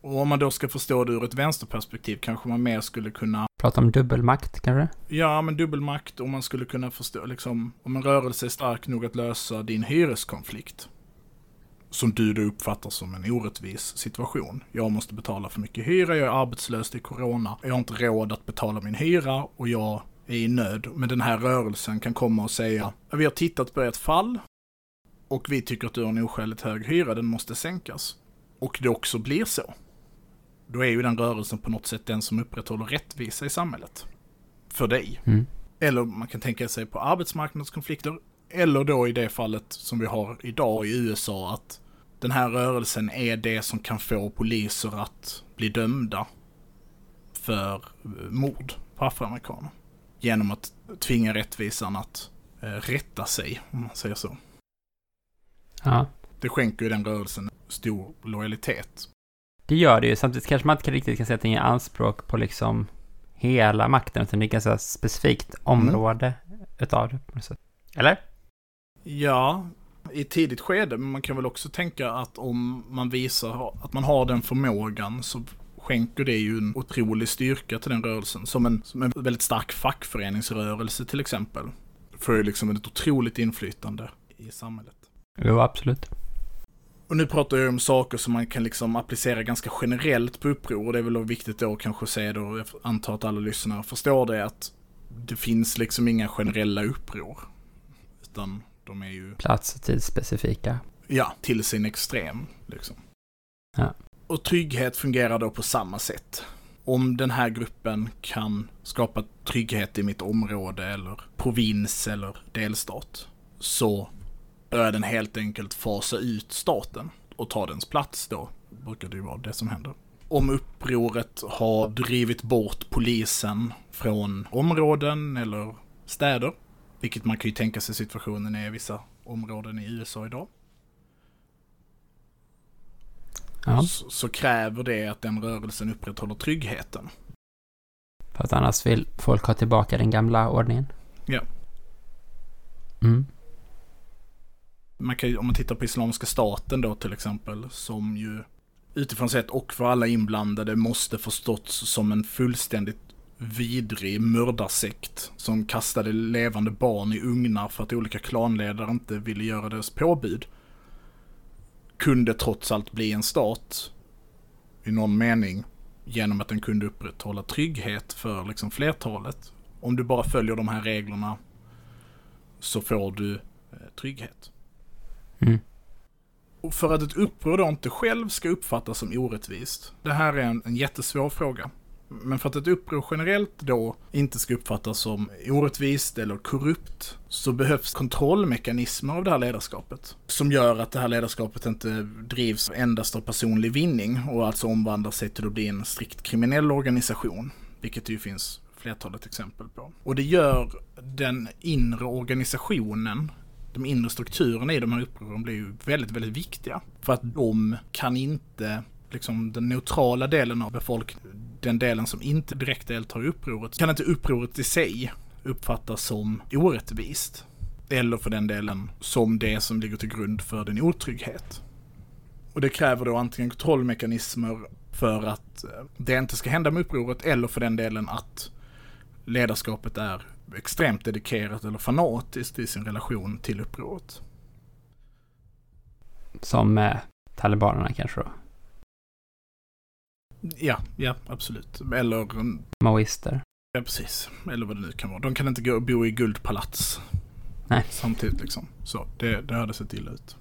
Och om man då ska förstå det ur ett vänsterperspektiv kanske man mer skulle kunna, Prata om dubbelmakt kanske? ja men dubbelmakt, och man skulle kunna förstå liksom, om en rörelse är stark nog att lösa din hyreskonflikt. Som du då uppfattar som en orättvis situation. Jag måste betala för mycket hyra, jag är arbetslös, det är corona, jag har inte råd att betala min hyra och jag är i nöd. Men den här rörelsen kan komma och säga, "Ja, vi har tittat på ett fall och vi tycker att du har en oskäligt hög hyra, den måste sänkas. Och det också blir så. Då är ju den rörelsen på något sätt den som upprätthåller rättvisa i samhället. För dig. Mm. Eller man kan tänka sig på arbetsmarknadskonflikter. Eller då i det fallet som vi har idag i USA att den här rörelsen är det som kan få poliser att bli dömda för eh, mord på afroamerikaner. Genom att tvinga rättvisan att eh, rätta sig, om man säger så. Ja. Det skänker ju den rörelsen stor lojalitet. Det gör det ju. Samtidigt kanske man inte riktigt kan säga att det är anspråk på liksom hela makten, utan det är ett ganska specifikt område utav det. Eller? Ja, i ett tidigt skede, men man kan väl också tänka att om man visar att man har den förmågan så skänker det ju en otrolig styrka till den rörelsen. Som en, som en väldigt stark fackföreningsrörelse till exempel. Får ju liksom ett otroligt inflytande i samhället. Jo, absolut. Och nu pratar jag om saker som man kan liksom applicera ganska generellt på uppror. Och det är väl då viktigt då kanske att säga då, jag antar att alla lyssnare förstår det, att det finns liksom inga generella uppror. Utan de är ju Plats och tidsspecifika. Ja, till sin extrem. Liksom. Ja. Och trygghet fungerar då på samma sätt. Om den här gruppen kan skapa trygghet i mitt område eller provins eller delstat så börjar den helt enkelt fasa ut staten och ta dens plats då. Brukar det ju vara det som händer. Om upproret har drivit bort polisen från områden eller städer, vilket man kan ju tänka sig situationen är i vissa områden i USA idag. Ja, Så, så kräver det att den rörelsen upprätthåller tryggheten. för att annars vill folk ha tillbaka den gamla ordningen. Ja. Mm. Man kan, om man tittar på Islamiska staten då till exempel, som ju utifrån sett och för alla inblandade måste förståtts som en fullständigt vidrig mördarsekt som kastade levande barn i ugnar för att olika klanledare inte ville göra deras påbud. Kunde trots allt bli en stat i någon mening genom att den kunde upprätthålla trygghet för liksom flertalet. Om du bara följer de här reglerna så får du eh, trygghet. Mm. Och för att ett uppror då inte själv ska uppfattas som orättvist. Det här är en, en jättesvår fråga. Men för att ett uppror generellt då inte ska uppfattas som orättvist eller korrupt så behövs kontrollmekanismer av det här ledarskapet. Som gör att det här ledarskapet inte drivs endast av personlig vinning och alltså omvandlar sig till att bli en strikt kriminell organisation. Vilket det ju finns flertalet exempel på. Och det gör den inre organisationen de inre strukturerna i de här upproren blir ju väldigt, väldigt viktiga. För att de kan inte, liksom den neutrala delen av befolkningen, den delen som inte direkt deltar i upproret, kan inte upproret i sig uppfattas som orättvist. eller för den delen som det som ligger till grund för din otrygghet. Och det kräver då antingen kontrollmekanismer för att eh, det inte ska hända med upproret eller för den delen att ledarskapet är extremt dedikerat eller fanatiskt i sin relation till upproret. Som eh, talibanerna kanske då? Ja, ja, absolut. Eller... Maoister? Ja, precis. Eller vad det nu kan vara. De kan inte gå och bo i guldpalats. Nej. Samtidigt liksom. Så det, det hade sett illa ut.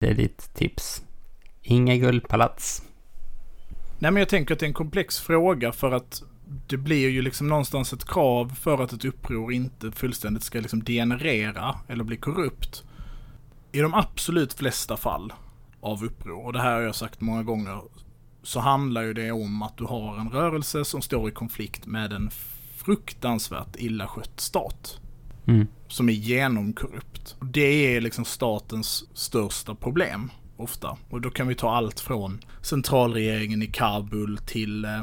Det är ditt tips. Inga guldpalats. Nej, men jag tänker att det är en komplex fråga för att det blir ju liksom någonstans ett krav för att ett uppror inte fullständigt ska liksom degenerera eller bli korrupt. I de absolut flesta fall av uppror, och det här har jag sagt många gånger, så handlar ju det om att du har en rörelse som står i konflikt med en fruktansvärt illa skött stat. Mm. Som är genomkorrupt. Det är liksom statens största problem ofta. Och då kan vi ta allt från centralregeringen i Kabul till eh,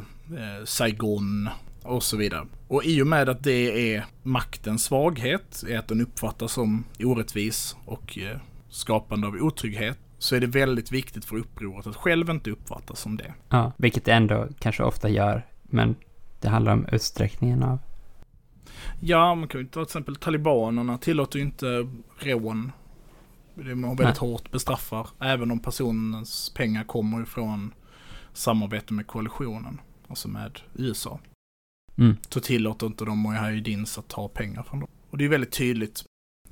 Saigon och så vidare. Och i och med att det är maktens svaghet, är att den uppfattas som orättvis och eh, skapande av otrygghet, så är det väldigt viktigt för upproret att själv inte uppfattas som det. Ja, vilket det ändå kanske ofta gör, men det handlar om utsträckningen av... Ja, man kan ju ta till exempel talibanerna tillåter ju inte rån. Det är väldigt Nej. hårt bestraffar, även om personens pengar kommer ifrån samarbete med koalitionen, alltså med USA. Mm. Så tillåter inte de mujahedins att ta pengar från dem. Och det är väldigt tydligt.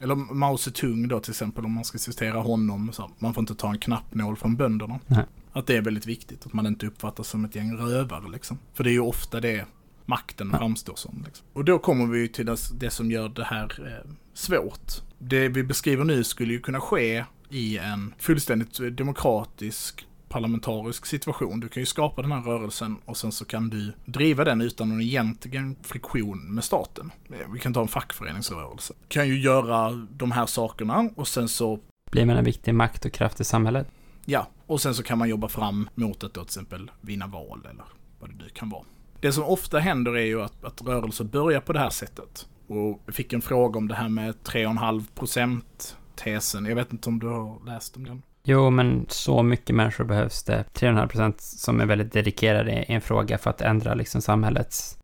Eller Mao Zedong då till exempel, om man ska citera honom, så man får inte ta en knappnål från bönderna. Nej. Att det är väldigt viktigt, att man inte uppfattas som ett gäng rövare liksom. För det är ju ofta det makten Ja. framstår som. Liksom. Och då kommer vi till det, det som gör det här eh, svårt. Det vi beskriver nu skulle ju kunna ske i en fullständigt eh, demokratisk parlamentarisk situation. Du kan ju skapa den här rörelsen och sen så kan du driva den utan någon egentligen friktion med staten. Eh, Vi kan ta en fackföreningsrörelse. Kan ju göra de här sakerna och sen så Blir man en viktig makt och kraft i samhället? Ja, och sen så kan man jobba fram mot att då till exempel vinna val eller vad det nu kan vara. Det som ofta händer är ju att, att rörelser börjar på det här sättet. Och jag fick en fråga om det här med 3,5 procent tesen. Jag vet inte om du har läst om den? Jo, men så mycket människor behövs det. 3,5 procent som är väldigt dedikerade i en fråga för att ändra liksom samhällets...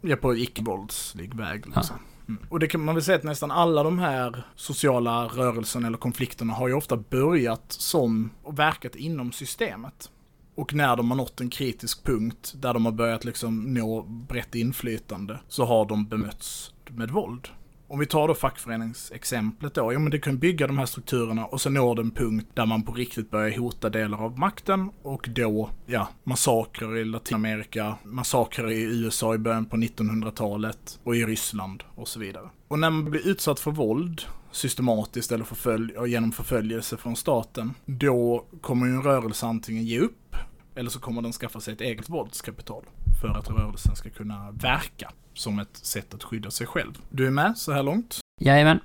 Ja, på icke-våldslig väg liksom. Mm. Och det kan man väl säga att nästan alla de här sociala rörelserna eller konflikterna har ju ofta börjat som och verkat inom systemet. Och när de har nått en kritisk punkt där de har börjat liksom nå brett inflytande så har de bemötts med våld. Om vi tar då fackföreningsexemplet då, ja men det kan bygga de här strukturerna och så når det en punkt där man på riktigt börjar hota delar av makten och då, ja, massakrer i Latinamerika, massakrer i USA i början på 1900-talet och i Ryssland och så vidare. Och när man blir utsatt för våld systematiskt eller förfölj genom förföljelse från staten, då kommer ju en rörelse antingen ge upp eller så kommer den skaffa sig ett eget våldskapital för att rörelsen ska kunna verka som ett sätt att skydda sig själv. Du är med så här långt? Jajamän.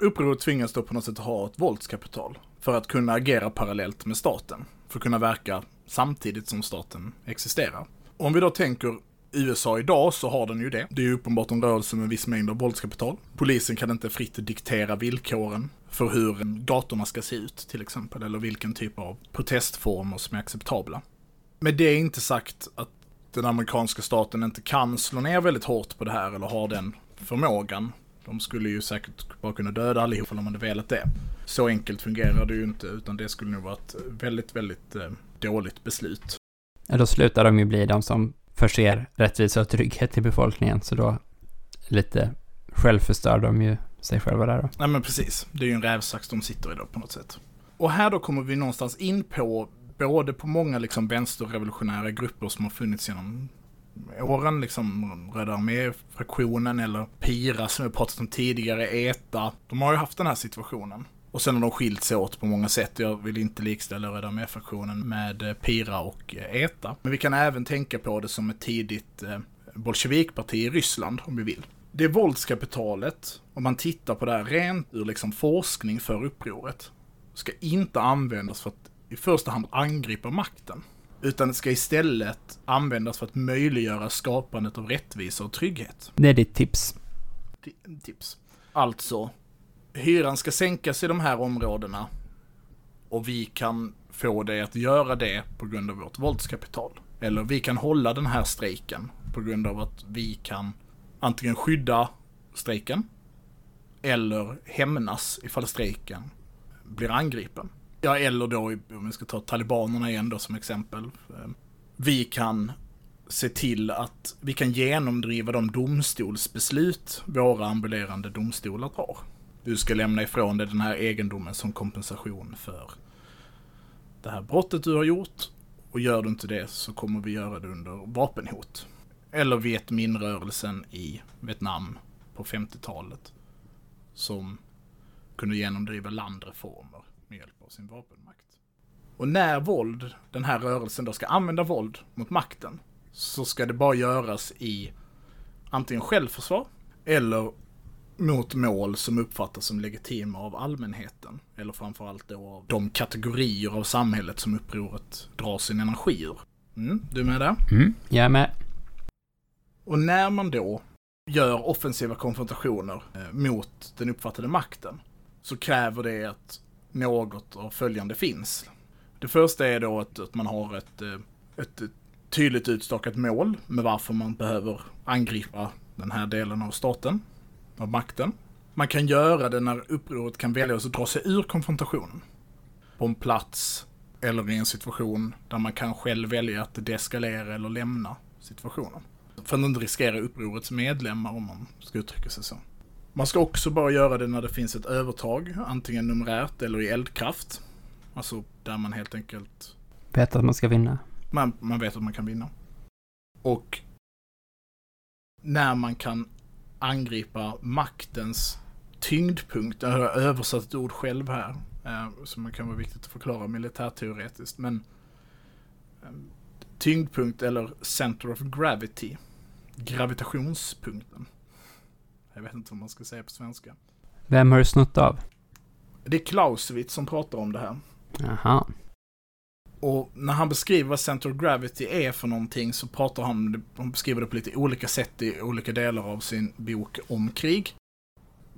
Upproret tvingas då på något sätt ha ett våldskapital för att kunna agera parallellt med staten. För att kunna verka samtidigt som staten existerar. Om vi då tänker USA idag så har den ju det. Det är ju uppenbart en rörelse med en viss mängd av våldskapital. Polisen kan inte fritt diktera villkoren för hur gatorna ska se ut till exempel, eller vilken typ av protestformer som är acceptabla. Men det är inte sagt att den amerikanska staten inte kan slå ner väldigt hårt på det här eller har den förmågan. De skulle ju säkert bara kunna döda allihop om de hade velat det. Så enkelt fungerar det ju inte, utan det skulle nog vara ett väldigt, väldigt eh, dåligt beslut. Ja, Då slutar de ju bli de som förser rättvisa och trygghet till befolkningen, så då lite självförstör de ju sig själva där då. Nej men precis, det är ju en rävsax de sitter i då på något sätt. Och här då kommer vi någonstans in på både på många liksom vänsterrevolutionära grupper som har funnits genom åren, liksom Röda armé-fraktionen eller PIRA som vi pratat om tidigare, ETA. De har ju haft den här situationen. Och sen har de skilt sig åt på många sätt. Jag vill inte likställa Röda armé-fraktionen med eh, PIRA och eh, ETA. Men vi kan även tänka på det som ett tidigt eh, bolsjevikparti i Ryssland, om vi vill. Det våldskapitalet, om man tittar på det här rent ur liksom forskning för upproret, ska inte användas för att i första hand angripa makten. Utan ska istället användas för att möjliggöra skapandet av rättvisa och trygghet. Det är ditt tips. Ti- Tips. Alltså, hyran ska sänkas i de här områdena och vi kan få det att göra det på grund av vårt våldskapital. Eller vi kan hålla den här strejken på grund av att vi kan antingen skydda strejken eller hämnas ifall strejken blir angripen. Ja, eller då, om vi ska ta talibanerna igen då som exempel. Eh, vi kan se till att vi kan genomdriva de domstolsbeslut våra ambulerande domstolar tar. Du ska lämna ifrån dig den här egendomen som kompensation för det här brottet du har gjort. Och gör du inte det så kommer vi göra det under vapenhot. Eller Viet Minh-rörelsen i Vietnam på 50-talet. Som kunde genomdriva landreformer med hjälp av sin vapenmakt. Och när våld, den här rörelsen då ska använda våld mot makten, så ska det bara göras i antingen självförsvar eller mot mål som uppfattas som legitima av allmänheten. Eller framförallt då av de kategorier av samhället som upproret drar sin energi ur. Mm, du med där? Mm, jag är med. Och när man då gör offensiva konfrontationer eh, mot den uppfattade makten så kräver det att något av följande finns. Det första är då att, att man har ett, eh, ett tydligt utstakat mål med varför man behöver angripa den här delen av staten, av makten. Man kan göra det när upproret kan välja att dra sig ur konfrontationen. På en plats eller i en situation där man kan själv välja att deeskalera eller lämna situationen. För att inte riskera upprorets medlemmar om man ska uttrycka sig så. Man ska också bara göra det när det finns ett övertag, antingen numerärt eller i eldkraft. Alltså där man helt enkelt, Vet att man ska vinna. man, man vet att man kan vinna. Och när man kan angripa maktens tyngdpunkt, jag har översatt ett ord själv här, eh, som kan vara viktigt att förklara militärteoretiskt, men eh, tyngdpunkt eller center of gravity, gravitationspunkten. Jag vet inte vad man ska säga på svenska. Vem har du snott av? Det är Clausewitz som pratar om det här. Jaha. Och när han beskriver vad center of gravity är för någonting så pratar han, han beskriver det på lite olika sätt i olika delar av sin bok om krig.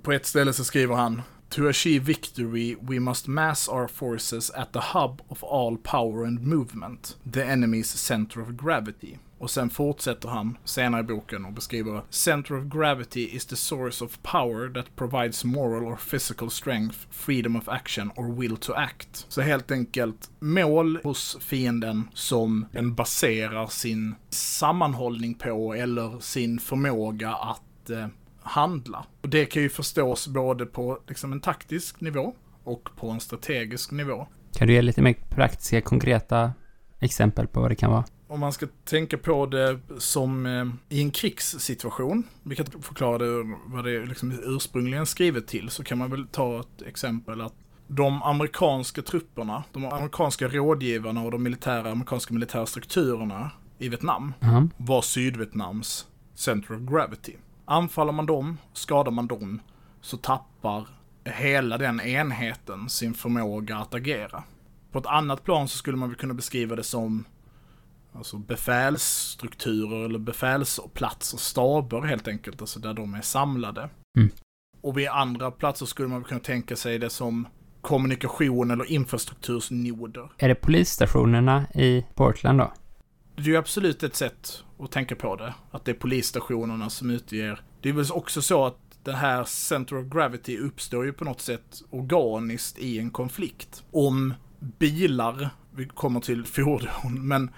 På ett ställe så skriver han To achieve victory we must mass our forces at the hub of all power and movement, the enemy's center of gravity. Och sen fortsätter han senare i boken och beskriver Center of gravity is the source of power that provides moral or physical strength, freedom of action or will to act. Så helt enkelt mål hos fienden som den baserar sin sammanhållning på eller sin förmåga att eh, handla. Och det kan ju förstås både på liksom, en taktisk nivå och på en strategisk nivå. Kan du ge lite mer praktiska, konkreta exempel på vad det kan vara? Om man ska tänka på det som eh, i en krigssituation, vi kan förklara det vad det är liksom ursprungligen skrivet till, så kan man väl ta ett exempel att de amerikanska trupperna, de amerikanska rådgivarna och de militära, amerikanska militära strukturerna i Vietnam Ja. var Sydvietnams center of gravity. Anfaller man dem, skadar man dem, så tappar hela den enheten sin förmåga att agera. På ett annat plan så skulle man väl kunna beskriva det som Alltså befälsstrukturer eller befälsplatser, staber helt enkelt, alltså där de är samlade. Mm. Och vid andra platser skulle man kunna tänka sig det som kommunikation eller infrastruktursnoder. Är det polisstationerna i Portland då? Det är ju absolut ett sätt att tänka på det, att det är polisstationerna som utger. Det är väl också så att det här center of gravity uppstår ju på något sätt organiskt i en konflikt. Om bilar, vi kommer till fordon, men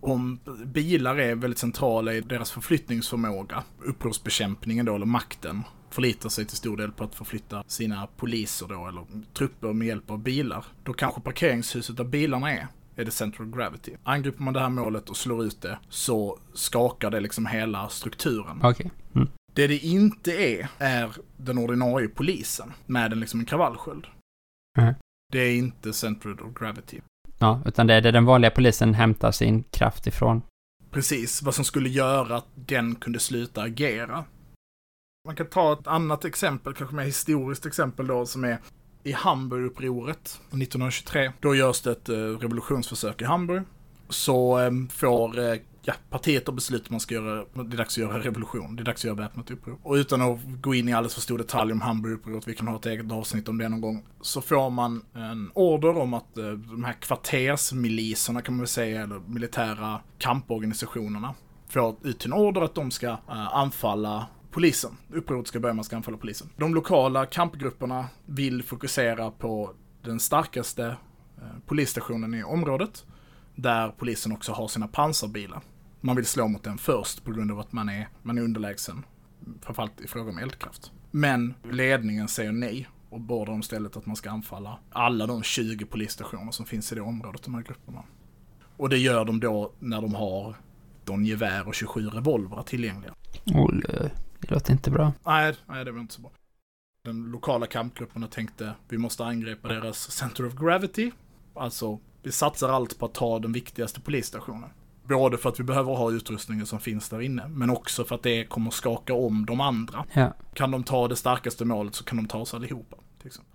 om bilar är väldigt centrala i deras förflyttningsförmåga, upprorsbekämpningen då, eller makten, förlitar sig till stor del på att förflytta sina poliser då, eller trupper med hjälp av bilar. Då kanske parkeringshuset där bilarna är, är det center of gravity. Angriper man det här målet och slår ut det, så skakar det liksom hela strukturen. Okej. Mm. Det det inte är, är den ordinarie polisen med en, liksom en kravallsköld. Mhm. Det är inte center of gravity. Ja, utan det är där den vanliga polisen hämtar sin kraft ifrån. Precis, vad som skulle göra att den kunde sluta agera. Man kan ta ett annat exempel, kanske mer historiskt exempel då, som är i Hamburgupproret 1923. Då görs det ett eh, revolutionsförsök i Hamburg. Så eh, får eh, ja, partiet har beslutat att man ska göra, det är dags att göra revolution, det är dags att göra väpnat uppror. Och utan att gå in i alldeles för stor detalj om Hamburgupproret, vi kan ha ett eget avsnitt om det någon gång, så får man en order om att eh, de här kvartersmiliserna kan man väl säga, eller militära kamporganisationerna, får ut en order att de ska eh, anfalla polisen. Upproret ska börja med att ska anfalla polisen. De lokala kampgrupperna vill fokusera på den starkaste eh, polisstationen i området, där polisen också har sina pansarbilar. Man vill slå mot den först på grund av att man är, man är underlägsen, framförallt i fråga om eldkraft. Men ledningen säger nej och beordrar om istället att man ska anfalla alla de 20 polisstationer som finns i det området, de här grupperna. Och det gör de då när de har de gevär och 27 revolvrar tillgängliga. Olle, det låter inte bra. Nej, nej, det var inte så bra. Den lokala kampgrupperna tänkte vi måste angripa deras center of gravity. Alltså, vi satsar allt på att ta den viktigaste polisstationen. Både för att vi behöver ha utrustningen som finns där inne, men också för att det kommer skaka om de andra. Ja. Kan de ta det starkaste målet så kan de ta oss allihopa.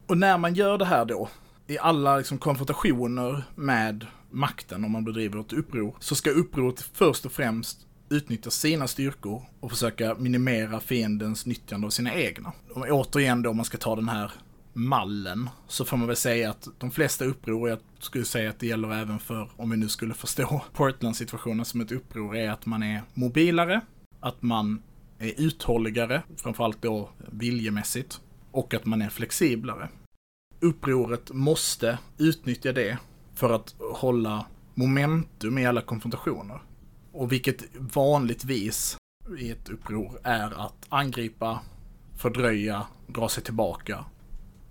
Och när man gör det här då, i alla liksom konfrontationer med makten om man bedriver ett uppror, så ska upproret först och främst utnyttja sina styrkor och försöka minimera fiendens nyttjande av sina egna. Och återigen då, om man ska ta den här mallen, så får man väl säga att de flesta uppror, jag skulle säga att det gäller även för, om vi nu skulle förstå Portland-situationen som ett uppror, är att man är mobilare, att man är uthålligare, framförallt då viljemässigt, och att man är flexiblare. Upproret måste utnyttja det för att hålla momentum i alla konfrontationer. Och vilket vanligtvis i ett uppror är att angripa, fördröja, dra sig tillbaka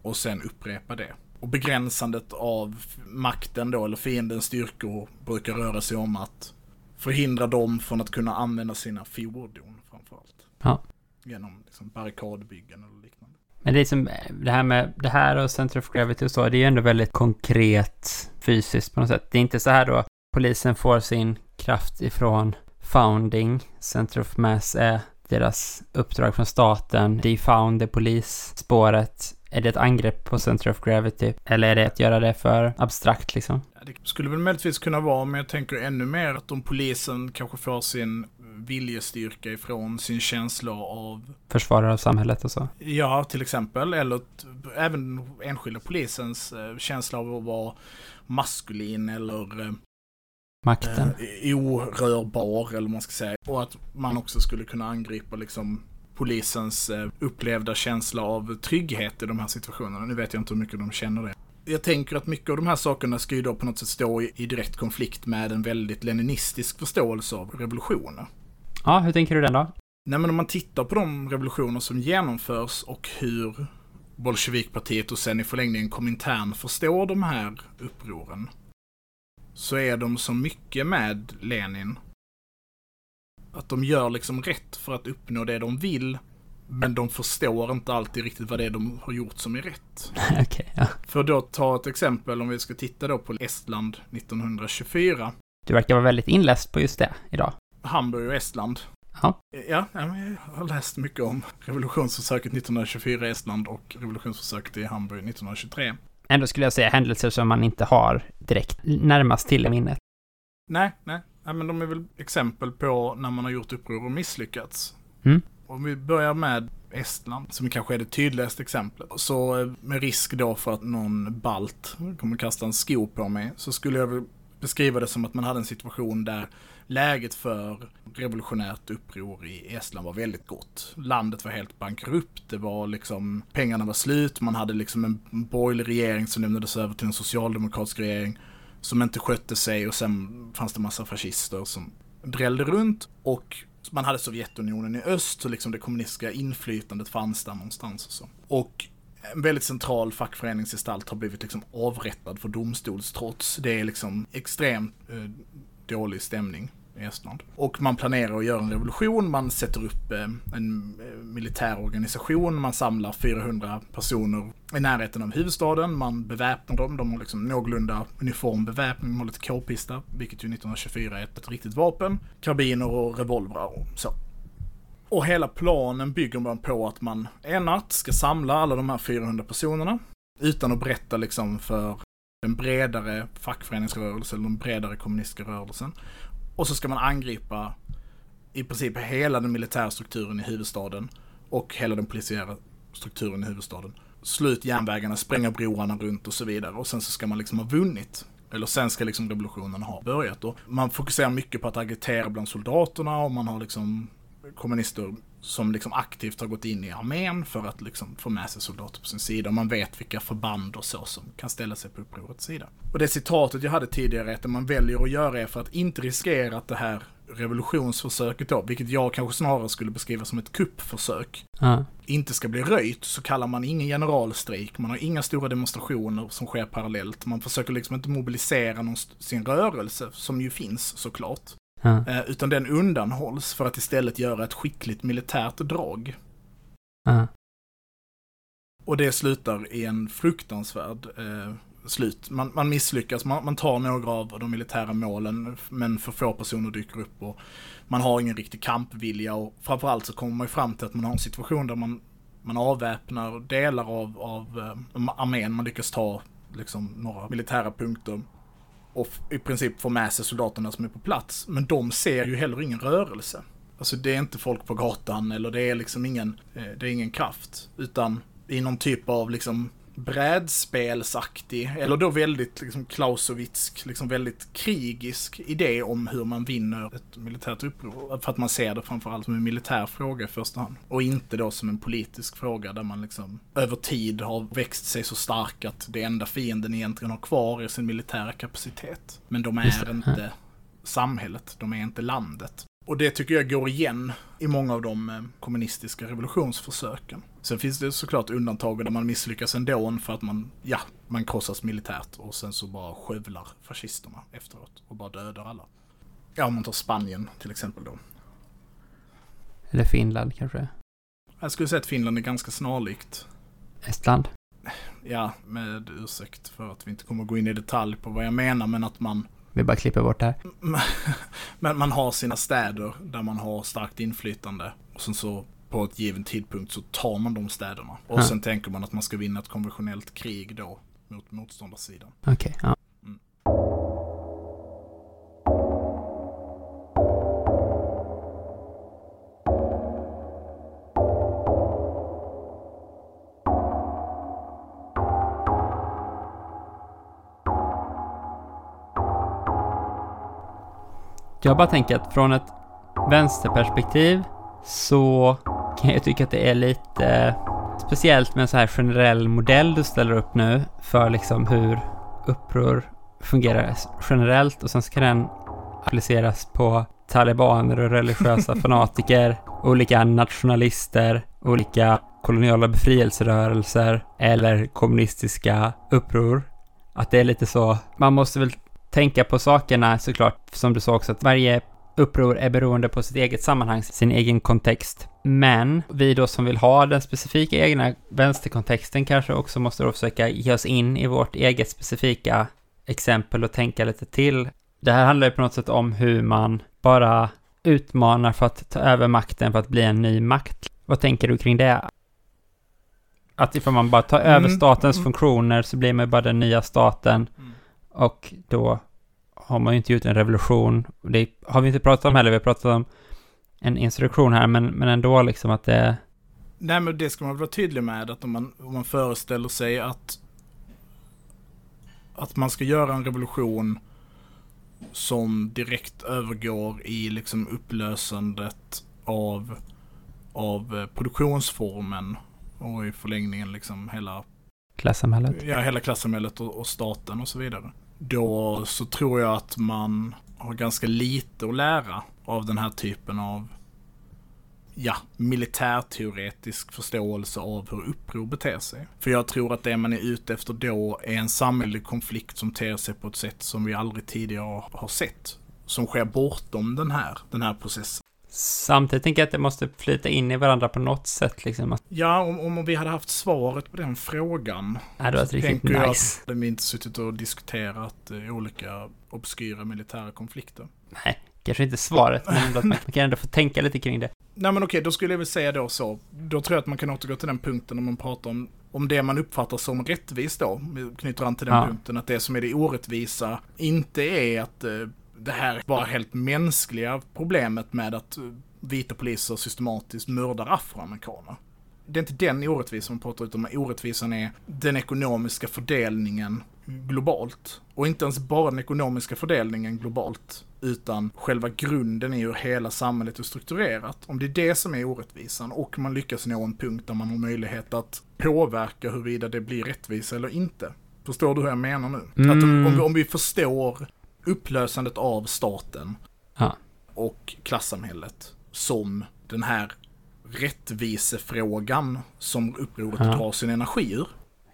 och sen upprepa det. Och begränsandet av makten då, eller fiendens styrkor, brukar röra sig om att förhindra dem från att kunna använda sina fordon framförallt. Ja. Genom liksom barrikadbyggen eller liknande. Men det är som, det här med det här och Center of Gravity och så, det är ju ändå väldigt konkret fysiskt på något sätt. Det är inte så här då, polisen får sin kraft ifrån Founding, Center of Mass är deras uppdrag från staten, Defound är polisspåret. Är det ett angrepp på Center of Gravity? Eller är det att göra det för abstrakt liksom? Det skulle väl möjligtvis kunna vara, men jag tänker ännu mer att om polisen kanske får sin viljestyrka ifrån sin känsla av, Försvarare av samhället och så. ja till exempel, eller även enskilda polisens eh, känsla av att vara maskulin eller eh, Makten. eh, orörbar, eller vad man ska säga. Och att man också skulle kunna angripa liksom polisens eh, upplevda känsla av trygghet i de här situationerna. Nu vet jag inte hur mycket de känner det. Jag tänker att mycket av de här sakerna ska ju då på något sätt stå i, i direkt konflikt med en väldigt leninistisk förståelse av revolutioner. Ja, hur tänker du den då? Nej men om man tittar på de revolutioner som genomförs och hur Bolsjevikpartiet och sen i förlängningen Komintern förstår de här upproren. Så är de så mycket med Lenin. Att de gör liksom rätt för att uppnå det de vill. Men de förstår inte alltid riktigt vad det är de har gjort som är rätt. Okej, ja. För att då ta ett exempel om vi ska titta då på Estland 1924. Du verkar vara väldigt inläst på just det idag. Hamburg och Estland. Ja. Ja, jag har läst mycket om revolutionsförsöket 1924 i Estland och revolutionsförsöket i Hamburg 1923. Ändå skulle jag säga händelser som man inte har direkt närmast till i minnet. Nej, nej, nej, men de är väl exempel på när man har gjort uppror och misslyckats. Mm. Om vi börjar med Estland, som kanske är det tydligaste exemplet. Så eh, med risk då för att någon balt kommer kasta en sko på mig, så skulle jag väl beskriva det som att man hade en situation där läget för revolutionärt uppror i Estland var väldigt gott. Landet var helt bankrupt, det var liksom, pengarna var slut, man hade liksom en borgerlig regering som lämnades över till en socialdemokratisk regering som inte skötte sig och sen fanns det massa fascister som drällde runt och man hade Sovjetunionen i öst så liksom det kommunistiska inflytandet fanns där någonstans och så. Och en väldigt central fackföreningsgestalt har blivit liksom avrättad för domstolstrots. Det är liksom extremt eh, dålig stämning i Estland. Och man planerar att göra en revolution, man sätter upp eh, en eh, militär organisation, man samlar 400 personer i närheten av huvudstaden, man beväpnar dem, de har liksom någorlunda uniform beväpning, de har lite k-pista, vilket ju 1924 är ett, ett riktigt vapen, karbiner och revolvrar och så. Och hela planen bygger man på att man en natt ska samla alla de här 400 personerna utan att berätta liksom för den bredare fackföreningsrörelsen eller den bredare kommunistiska rörelsen. Och så ska man angripa i princip hela den militära strukturen i huvudstaden och hela den polisiära strukturen i huvudstaden. Slå ut järnvägarna, spränga broarna runt och så vidare. Och sen så ska man liksom ha vunnit. Eller sen ska liksom revolutionen ha börjat. Och man fokuserar mycket på att agitera bland soldaterna och man har liksom kommunister som liksom aktivt har gått in i armén för att liksom få med sig soldater på sin sida. Man vet vilka förband och så som kan ställa sig på upprorets sida. Och det citatet jag hade tidigare är att det man väljer att göra är för att inte riskera att det här revolutionsförsöket då, vilket jag kanske snarare skulle beskriva som ett kuppförsök, Ja. inte ska bli röjt så kallar man ingen generalstrejk, man har inga stora demonstrationer som sker parallellt. Man försöker liksom inte mobilisera någon, sin rörelse, som ju finns såklart. Ja. Eh, utan den undanhålls för att istället göra ett skickligt militärt drag. Ja. Och det slutar i en fruktansvärd eh, slut. Man, man misslyckas, man, man tar några av de militära målen, men för få personer dyker upp och man har ingen riktig kampvilja och framförallt så kommer man ju fram till att man har en situation där man, man avväpnar delar av, av eh, armén, man lyckas ta liksom några militära punkter och i princip får med sig soldaterna som är på plats. Men de ser ju heller ingen rörelse. Alltså det är inte folk på gatan eller det är liksom ingen, eh, det är ingen kraft. Utan i någon typ av liksom brädspelsaktig, eller då väldigt liksom Clausewitsk, liksom väldigt krigisk idé om hur man vinner ett militärt uppror. För att man ser det framförallt som en militär fråga i första hand. Och inte då som en politisk fråga där man liksom över tid har växt sig så stark att det enda fienden egentligen har kvar är sin militära kapacitet. Men de är inte samhället, de är inte landet. Och det tycker jag går igen i många av de eh, kommunistiska revolutionsförsöken. Sen finns det såklart undantag där man misslyckas ändå för att man, ja, man krossas militärt och sen så bara skövlar fascisterna efteråt och bara dödar alla. Ja, om man tar Spanien till exempel då. Eller Finland kanske. Jag skulle säga att Finland är ganska snarlikt. Estland. Ja, med ursäkt för att vi inte kommer gå in i detalj på vad jag menar, men att man Vi bara klipper bort det här. Men man har sina städer där man har starkt inflytande. Och sen så på ett given tidpunkt så tar man de städerna. Och Ja. sen tänker man att man ska vinna ett konventionellt krig då mot motståndarsidan. Okej, ja. Jag bara tänker att från ett vänsterperspektiv så kan jag tycka att det är lite speciellt med en så här generell modell du ställer upp nu för liksom hur uppror fungerar generellt och sen ska den appliceras på talibaner och religiösa fanatiker, olika nationalister, olika koloniala befrielserörelser eller kommunistiska uppror. Att det är lite så, man måste väl tänka på sakerna såklart, som du sa också, att varje uppror är beroende på sitt eget sammanhang, sin egen kontext. Men vi då som vill ha den specifika egna vänsterkontexten kanske också måste då försöka ge oss in i vårt eget specifika exempel och tänka lite till. Det här handlar ju på något sätt om hur man bara utmanar för att ta över makten för att bli en ny makt. Vad tänker du kring det? Att ifall man bara tar över Mm, statens mm. funktioner så blir man ju bara den nya staten Mm. och då har man ju inte gjort en revolution. Det har vi inte pratat om heller, vi har pratat om en instruktion här, men, men ändå liksom att det... Nej men det ska man vara tydlig med att om man, om man föreställer sig att att man ska göra en revolution som direkt övergår i liksom upplösandet av, av eh, produktionsformen och i förlängningen liksom hela Klassamhället. ja, hela klassamhället och, och staten och så vidare. Då så tror jag att man har ganska lite att lära av den här typen av ja, militärteoretisk förståelse av hur uppror beter sig. För jag tror att det man är ute efter då är en samhällelig konflikt som ter sig på ett sätt som vi aldrig tidigare har sett. Som sker bortom den här, den här processen. Samtidigt tänker jag att det måste flyta in i varandra på något sätt liksom. Ja, om, om vi hade haft svaret på den frågan det var Så riktigt tänker jag nice. att vi inte suttit och diskuterat eh, olika obskyra militära konflikter. Nej, kanske inte svaret, men att man kan ändå få tänka lite kring det. Nej men okej, då skulle jag väl säga då så. Då tror jag att man kan återgå till den punkten om man pratar om, om det man uppfattar som rättvist då. Vi knyter an till den Ja. punkten att det som är det orättvisa inte är att eh, det här bara helt mänskliga problemet med att vita poliser systematiskt mördar afroamerikaner. Det är inte den orättvisan man pratar utan orättvisan är den ekonomiska fördelningen globalt. Och inte ens bara den ekonomiska fördelningen globalt, utan själva grunden i hur hela samhället är strukturerat. Om det är det som är orättvisan och man lyckas nå en punkt där man har möjlighet att påverka huruvida det blir rättvisa eller inte. Förstår du hur jag menar nu? Mm. Att om, vi, om vi förstår upplösandet av staten Ja. och klassamhället som den här rättvisefrågan som upproret Ja. drar sin energi ur.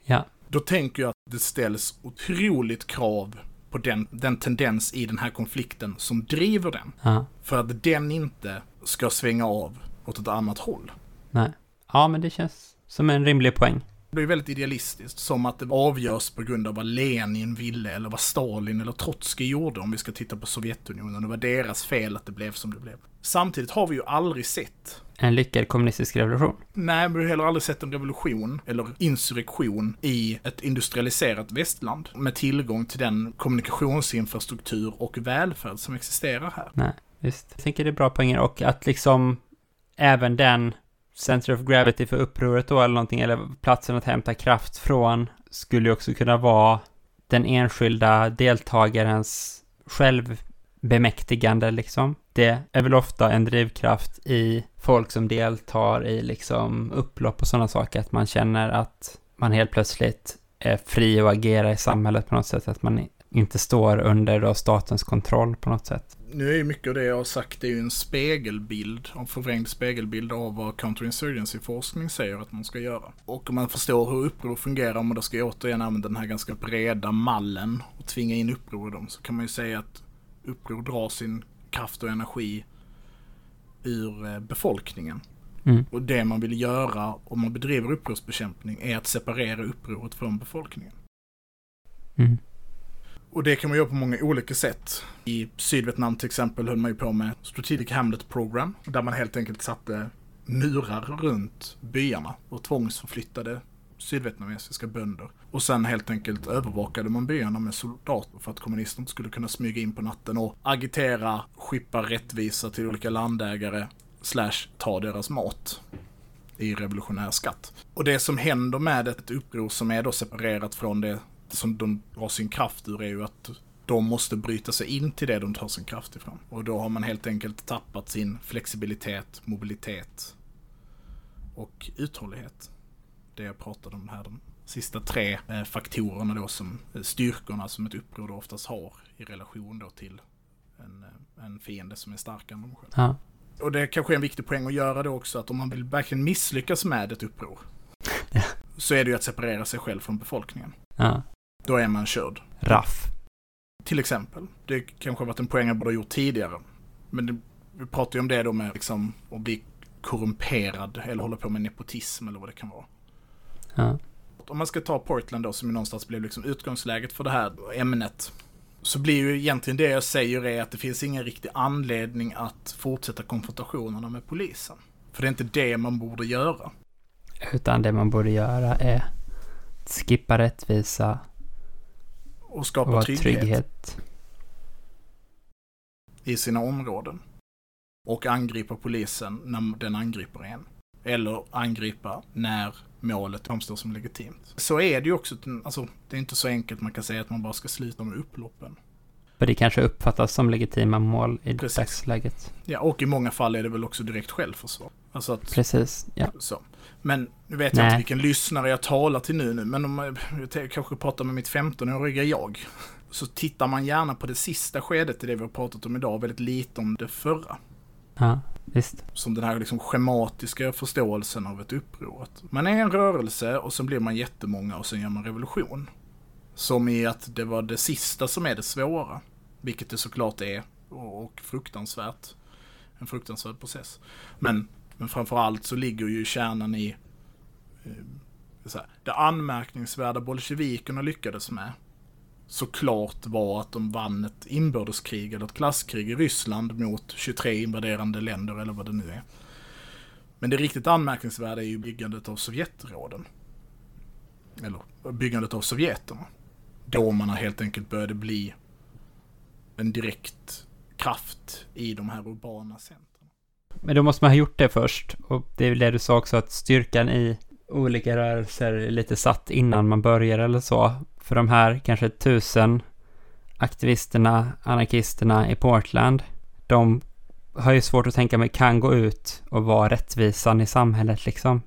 Ja. Då tänker jag att det ställs otroligt krav på den, den tendens i den här konflikten som driver den. Ja. För att den inte ska svänga av åt ett annat håll. Nej. Ja, men det känns som en rimlig poäng. Det blir väldigt idealistiskt, som att det avgörs på grund av vad Lenin ville eller vad Stalin eller Trotskij gjorde om vi ska titta på Sovjetunionen. Det var deras fel att det blev som det blev. Samtidigt har vi ju aldrig sett En lyckad kommunistisk revolution. Nej, men vi har heller aldrig sett en revolution eller insurrektion i ett industrialiserat västland med tillgång till den kommunikationsinfrastruktur och välfärd som existerar här. Nej, visst. Jag tänker det är bra poänger och att liksom även den center of gravity för upproret då eller någonting, eller platsen att hämta kraft från, skulle ju också kunna vara den enskilda deltagarens självbemäktigande liksom. Det är väl ofta en drivkraft i folk som deltar i liksom upplopp och sådana saker, att man känner att man helt plötsligt är fri att agera i samhället på något sätt, att man inte står under då statens kontroll på något sätt. Nu är ju mycket av det jag har sagt det är ju en spegelbild, en förvrängd spegelbild av vad counterinsurgency-forskning säger att man ska göra. Och om man förstår hur uppror fungerar, om man då ska återigen använda den här ganska breda mallen och tvinga in uppror i dem, så kan man ju säga att uppror drar sin kraft och energi ur eh, befolkningen. Mm. Och det man vill göra om man bedriver upprorsbekämpning är att separera upproret från befolkningen. Mm. Och det kan man göra på många olika sätt. I Sydvietnam till exempel höll man ju på med Strategic Hamlet Program. Där man helt enkelt satte murar runt byarna och tvångsförflyttade sydvietnamesiska bönder. Och sen helt enkelt övervakade man byarna med soldater för att kommunisterna inte skulle kunna smyga in på natten och agitera, skippa rättvisa till olika landägare slash ta deras mat i revolutionär skatt. Och det som händer med ett uppror som är då separerat från det som de drar sin kraft ur är ju att de måste bryta sig in till det de tar sin kraft ifrån. Och då har man helt enkelt tappat sin flexibilitet, mobilitet och uthållighet. Det jag pratade om här, de sista tre eh, faktorerna då som eh, styrkorna som ett uppror då oftast har i relation då till en, eh, en fiende som är starkare än de själva. Ja. Och det kanske är en viktig poäng att göra då också att om man vill verkligen misslyckas med ett uppror Ja. så är det ju att separera sig själv från befolkningen. ja. Då är man körd. Raff. Till exempel. Det kanske har varit en poäng jag borde ha gjort tidigare. Men det, vi pratar ju om det då med liksom att bli korrumperad eller hålla på med nepotism eller vad det kan vara. Ja. Om man ska ta Portland då som någonstans blev liksom utgångsläget för det här ämnet. Så blir ju egentligen det jag säger är att det finns ingen riktig anledning att fortsätta konfrontationerna med polisen. För det är inte det man borde göra. Utan det man borde göra är att skippa rättvisa Och och skapa vara trygghet, trygghet. i sina områden. Och angripa polisen när den angriper en. Eller angripa när målet framstår som legitimt. Så är det ju också. Alltså, det är inte så enkelt man kan säga att man bara ska sluta med upploppen. För det kanske uppfattas som legitima mål i Precis. dagsläget. Ja, och i många fall är det väl också direkt självförsvar. Alltså att, Precis, ja. så. Men nu vet jag Nej. inte vilken lyssnare jag talar till nu, nu men om jag, jag kanske pratar med mitt 15-åriga jag. Så tittar man gärna på det sista skedet i det vi har pratat om idag, väldigt lite om det förra. Ja, visst. Som den här liksom schematiska förståelsen av ett uppror. Man är en rörelse och sen blir man jättemånga och sen gör man revolution. Som i att det var det sista som är det svåra. Vilket det såklart är och, och fruktansvärt. En fruktansvärd process. Men, men framförallt så ligger ju kärnan i eh, så här, det anmärkningsvärda bolsjevikerna lyckades med såklart var att de vann ett inbördeskrig eller ett klasskrig i Ryssland mot 23 invaderande länder eller vad det nu är. Men det riktigt anmärkningsvärda är ju byggandet av Sovjetråden. Eller byggandet av Sovjeterna. Då man helt enkelt började bli en direkt kraft i de här urbana centren. Men då måste man ha gjort det först. Och det är väl det du sa också, att styrkan i olika rörelser är lite satt innan man börjar eller så. För de här kanske tusen aktivisterna, anarkisterna i Portland, de har ju svårt att tänka mig kan gå ut och vara rättvisan i samhället liksom.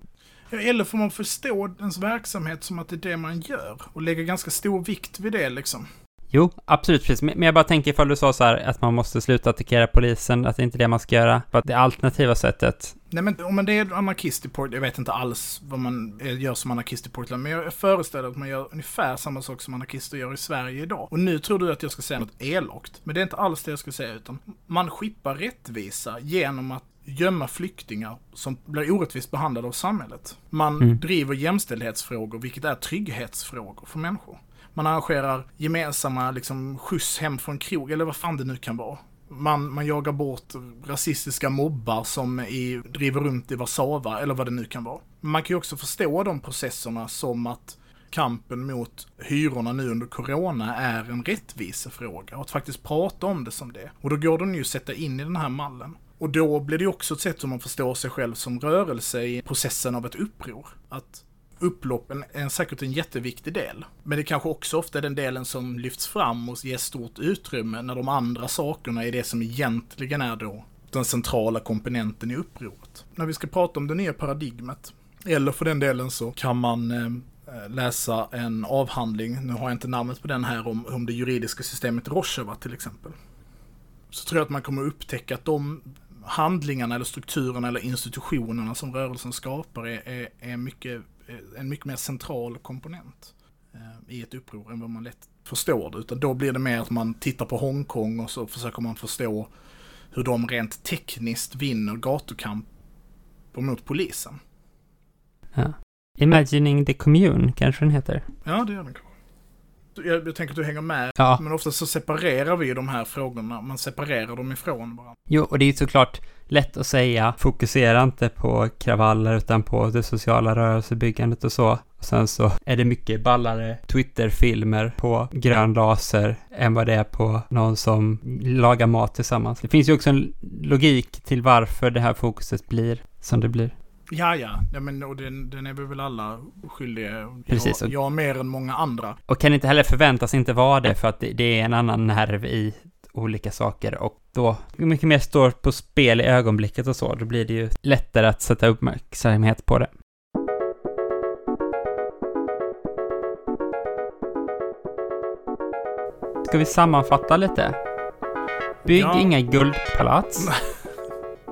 Eller får man förstå ens verksamhet som att det är det man gör och lägga ganska stor vikt vid det liksom. Jo, absolut precis. Men jag bara tänker ifall du sa så här att man måste sluta attackera polisen, att det inte är det man ska göra. För att det alternativa sättet. Nej men om man det är anarkist i Portland, jag vet inte alls vad man eh, gör som anarkist i Portland, men jag föreställer att man gör ungefär samma sak som anarkister gör i Sverige idag. Och nu tror du att jag ska säga något elakt, men det är inte alls det jag ska säga, utan man skippar rättvisa genom att gömma flyktingar som blir orättvist behandlade av samhället. Man Mm. driver jämställdhetsfrågor, vilket är trygghetsfrågor för människor. Man arrangerar gemensamma liksom, skjuts hem från krog, eller vad fan det nu kan vara. Man, man jagar bort rasistiska mobbar som i, driver runt i Warszawa, eller vad det nu kan vara. Man kan ju också förstå de processerna som att kampen mot hyrorna nu under corona är en rättvisefråga och att faktiskt prata om det som det. Och då går den ju att sätta in i den här mallen. Och då blir det ju också ett sätt som man förstår sig själv som rörelse i processen av ett uppror. Att upploppen är säkert en jätteviktig del. Men det kanske också ofta är den delen som lyfts fram och ges stort utrymme när de andra sakerna är det som egentligen är då den centrala komponenten i upproret. När vi ska prata om det nya paradigmet, eller för den delen så kan man eh, läsa en avhandling, nu har jag inte namnet på den här, om, om det juridiska systemet Rojava till exempel. Så tror jag att man kommer upptäcka att de handlingarna eller strukturerna eller institutionerna som rörelsen skapar är, är, är mycket, är en mycket mer central komponent eh, i ett uppror än vad man lätt förstår det. Utan då blir det mer att man tittar på Hongkong och så försöker man förstå hur de rent tekniskt vinner gatukamp mot polisen. Ja. Imagining the commune, kanske den heter. Ja, det gör den kanske. Jag, jag tänker att du hänger med. Ja. Men ofta så separerar vi ju de här frågorna. Man separerar dem ifrån varandra. Jo, och det är ju såklart lätt att säga, fokusera inte på kravaller utan på det sociala rörelsebyggandet och så. Och sen så är det mycket ballare Twitter-filmer på grön laser än vad det är på någon som lagar mat tillsammans. Det finns ju också en logik till varför det här fokuset blir som det blir. Ja, ja. ja men, och den, den är vi väl alla skyldiga. Precis. Jag, jag mer än många andra. Och kan inte heller förväntas inte vara det för att det, det är en annan nerv i olika saker och då mycket mer står på spel i ögonblicket och så, då blir det ju lättare att sätta uppmärksamhet på det. Ska vi sammanfatta lite? Bygg Ja. inga guldpalats.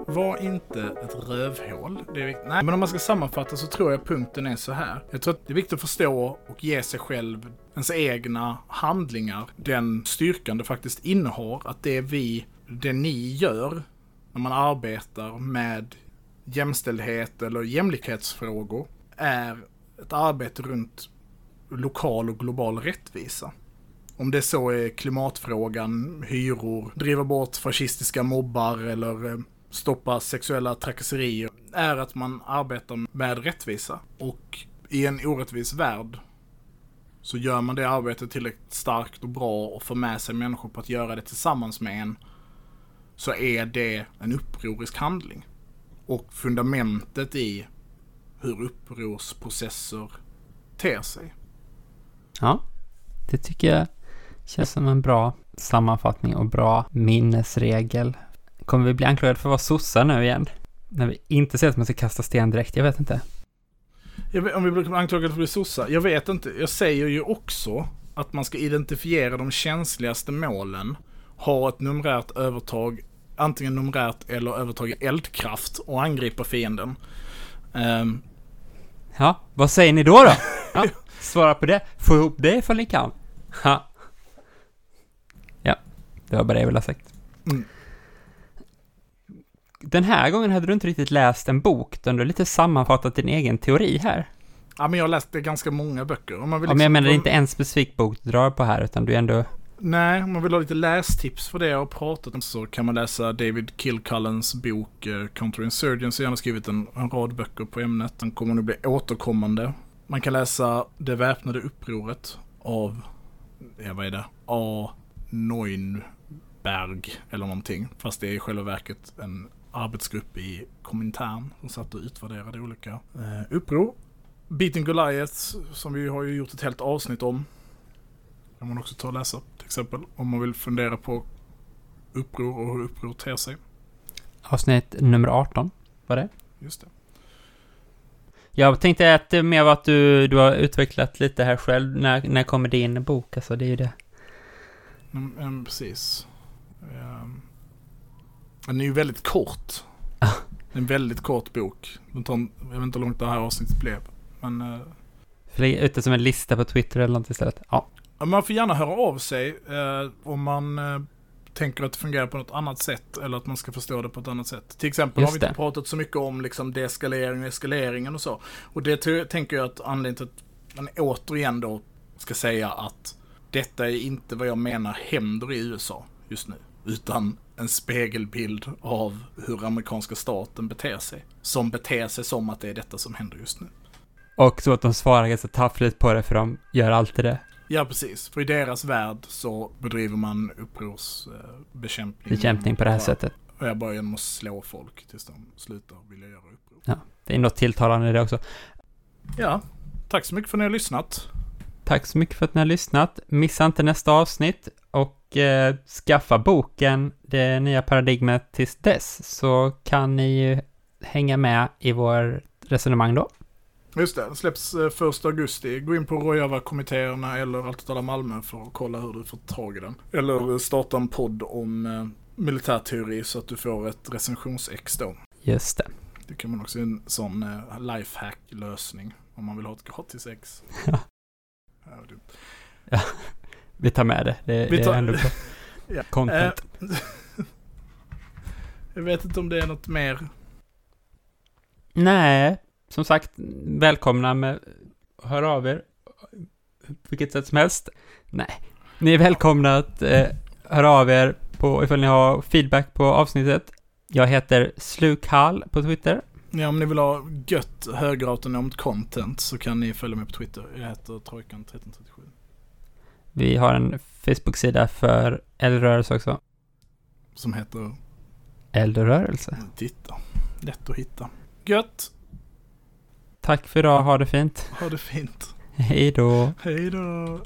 Var inte ett rövhål. Det är viktigt. Nej, men om man ska sammanfatta så tror jag punkten är så här. Jag tror att det är viktigt att förstå och ge sig själv, ens egna handlingar, den styrkan det faktiskt innehar. Att det vi, det ni gör när man arbetar med jämställdhet eller jämlikhetsfrågor är ett arbete runt lokal och global rättvisa. Om det så är klimatfrågan, hyror, driva bort fascistiska mobbar eller eh, stoppa sexuella trakasserier, är att man arbetar med rättvisa. Och i en orättvis värld så gör man det arbetet tillräckligt starkt och bra och får med sig människor på att göra det tillsammans med en, så är det en upprorisk handling. Och fundamentet i hur upprorsprocesser ter sig. Ja, det tycker jag känns som en bra sammanfattning och bra minnesregel. Kommer vi bli anklagade för att vara sossar nu igen? När vi inte säger att man ska kasta sten direkt, jag vet inte. Jag vet, om vi blir anklagade för att bli sossar? Jag vet inte. Jag säger ju också att man ska identifiera de känsligaste målen, ha ett numerärt övertag, antingen numerärt eller övertag i eldkraft och angripa fienden. Ehm, Ja, vad säger ni då då? Ja, svara på det. Få ihop det ifall ni kan. Ha. Ja, det var bara det jag ville ha sagt. Mm. Den här gången hade du inte riktigt läst en bok, utan du har lite sammanfattat din egen teori här. ja, men jag har läst ganska många böcker. Om man vill Ja, men jag liksom- menar, det är inte en specifik bok du drar på här, utan du är ändå... Nej, om man vill ha lite lästips för det jag har pratat om så kan man läsa David Kilcullens bok eh, Counterinsurgency. Han har skrivit en, en rad böcker på ämnet. Den kommer nu bli återkommande. Man kan läsa Det väpnade upproret av, ja vad är det, A. Neun berg eller någonting. Fast det är i själva verket en arbetsgrupp i Komintern som satt och utvärderade olika eh, uppror. Beating Goliath, som vi har ju gjort ett helt avsnitt om. kan man också ta och läsa till exempel. Om man vill fundera på uppror och hur uppror ter sig. Avsnitt nummer 18 var det. Just det. Jag tänkte att det mer var att du, du har utvecklat lite här själv. När, när kommer din bok? Alltså det är ju det. Mm, mm, precis. Um, den är ju väldigt kort. En väldigt kort bok. En- jag vet inte hur långt det här avsnittet blev. Men eh, Lägg ut det som en lista på Twitter eller något istället. Ja. Man får gärna höra av sig eh, om man eh, tänker att det fungerar på något annat sätt eller att man ska förstå det på ett annat sätt. Till exempel Just har vi inte det. pratat så mycket om liksom deeskalering och eskaleringen och så. Och det tänker jag att anledningen till att man återigen då ska säga att detta är inte vad jag menar händer i USA just nu. Utan en spegelbild av hur amerikanska staten beter sig. Som beter sig som att det är detta som händer just nu. Och så att de svarar ganska taffligt på det för de gör alltid det. Ja, precis. För i deras värld så bedriver man upprorsbekämpning. Bekämpning på det här sättet. Och jag bara genom att slå folk tills de slutar vilja göra uppror. Det är något tilltalande i det också. Ja, tack så mycket för att ni har lyssnat. Tack så mycket för att ni har lyssnat. Missa inte nästa avsnitt och eh, skaffa boken Det nya paradigmet tills dess så kan ni ju hänga med i vår resonemang då. Just det, den släpps eh, 1 augusti. Gå in på Rojava-kommittéerna eller Allt Malmö för att kolla hur du får tag i den. Eller eh, starta en podd om eh, militärteori så att du får ett recensionsex då. Just det. Det kan man också en sån eh, lifehack-lösning om man vill ha ett gratis ex. Ja. Vi tar med det. Det, Vi det tar- är ändå bra. Ja. Content. Eh, jag vet inte om det är något mer. Nej, som sagt, välkomna med hör av er. På vilket sätt som helst. Nej, ni är välkomna att eh, höra av er på ifall ni har feedback på avsnittet. Jag heter Slukhall på Twitter. Ja, om ni vill ha gött högerautonomt content så kan ni följa mig på Twitter. Jag heter Trojkan1337. Vi har en Facebook-sida för eldrörelse också. Som heter Eldrörelse. Titta. Lätt att hitta. Gött. Tack för idag, ha det fint. Ha det fint. Hej då. Hej då.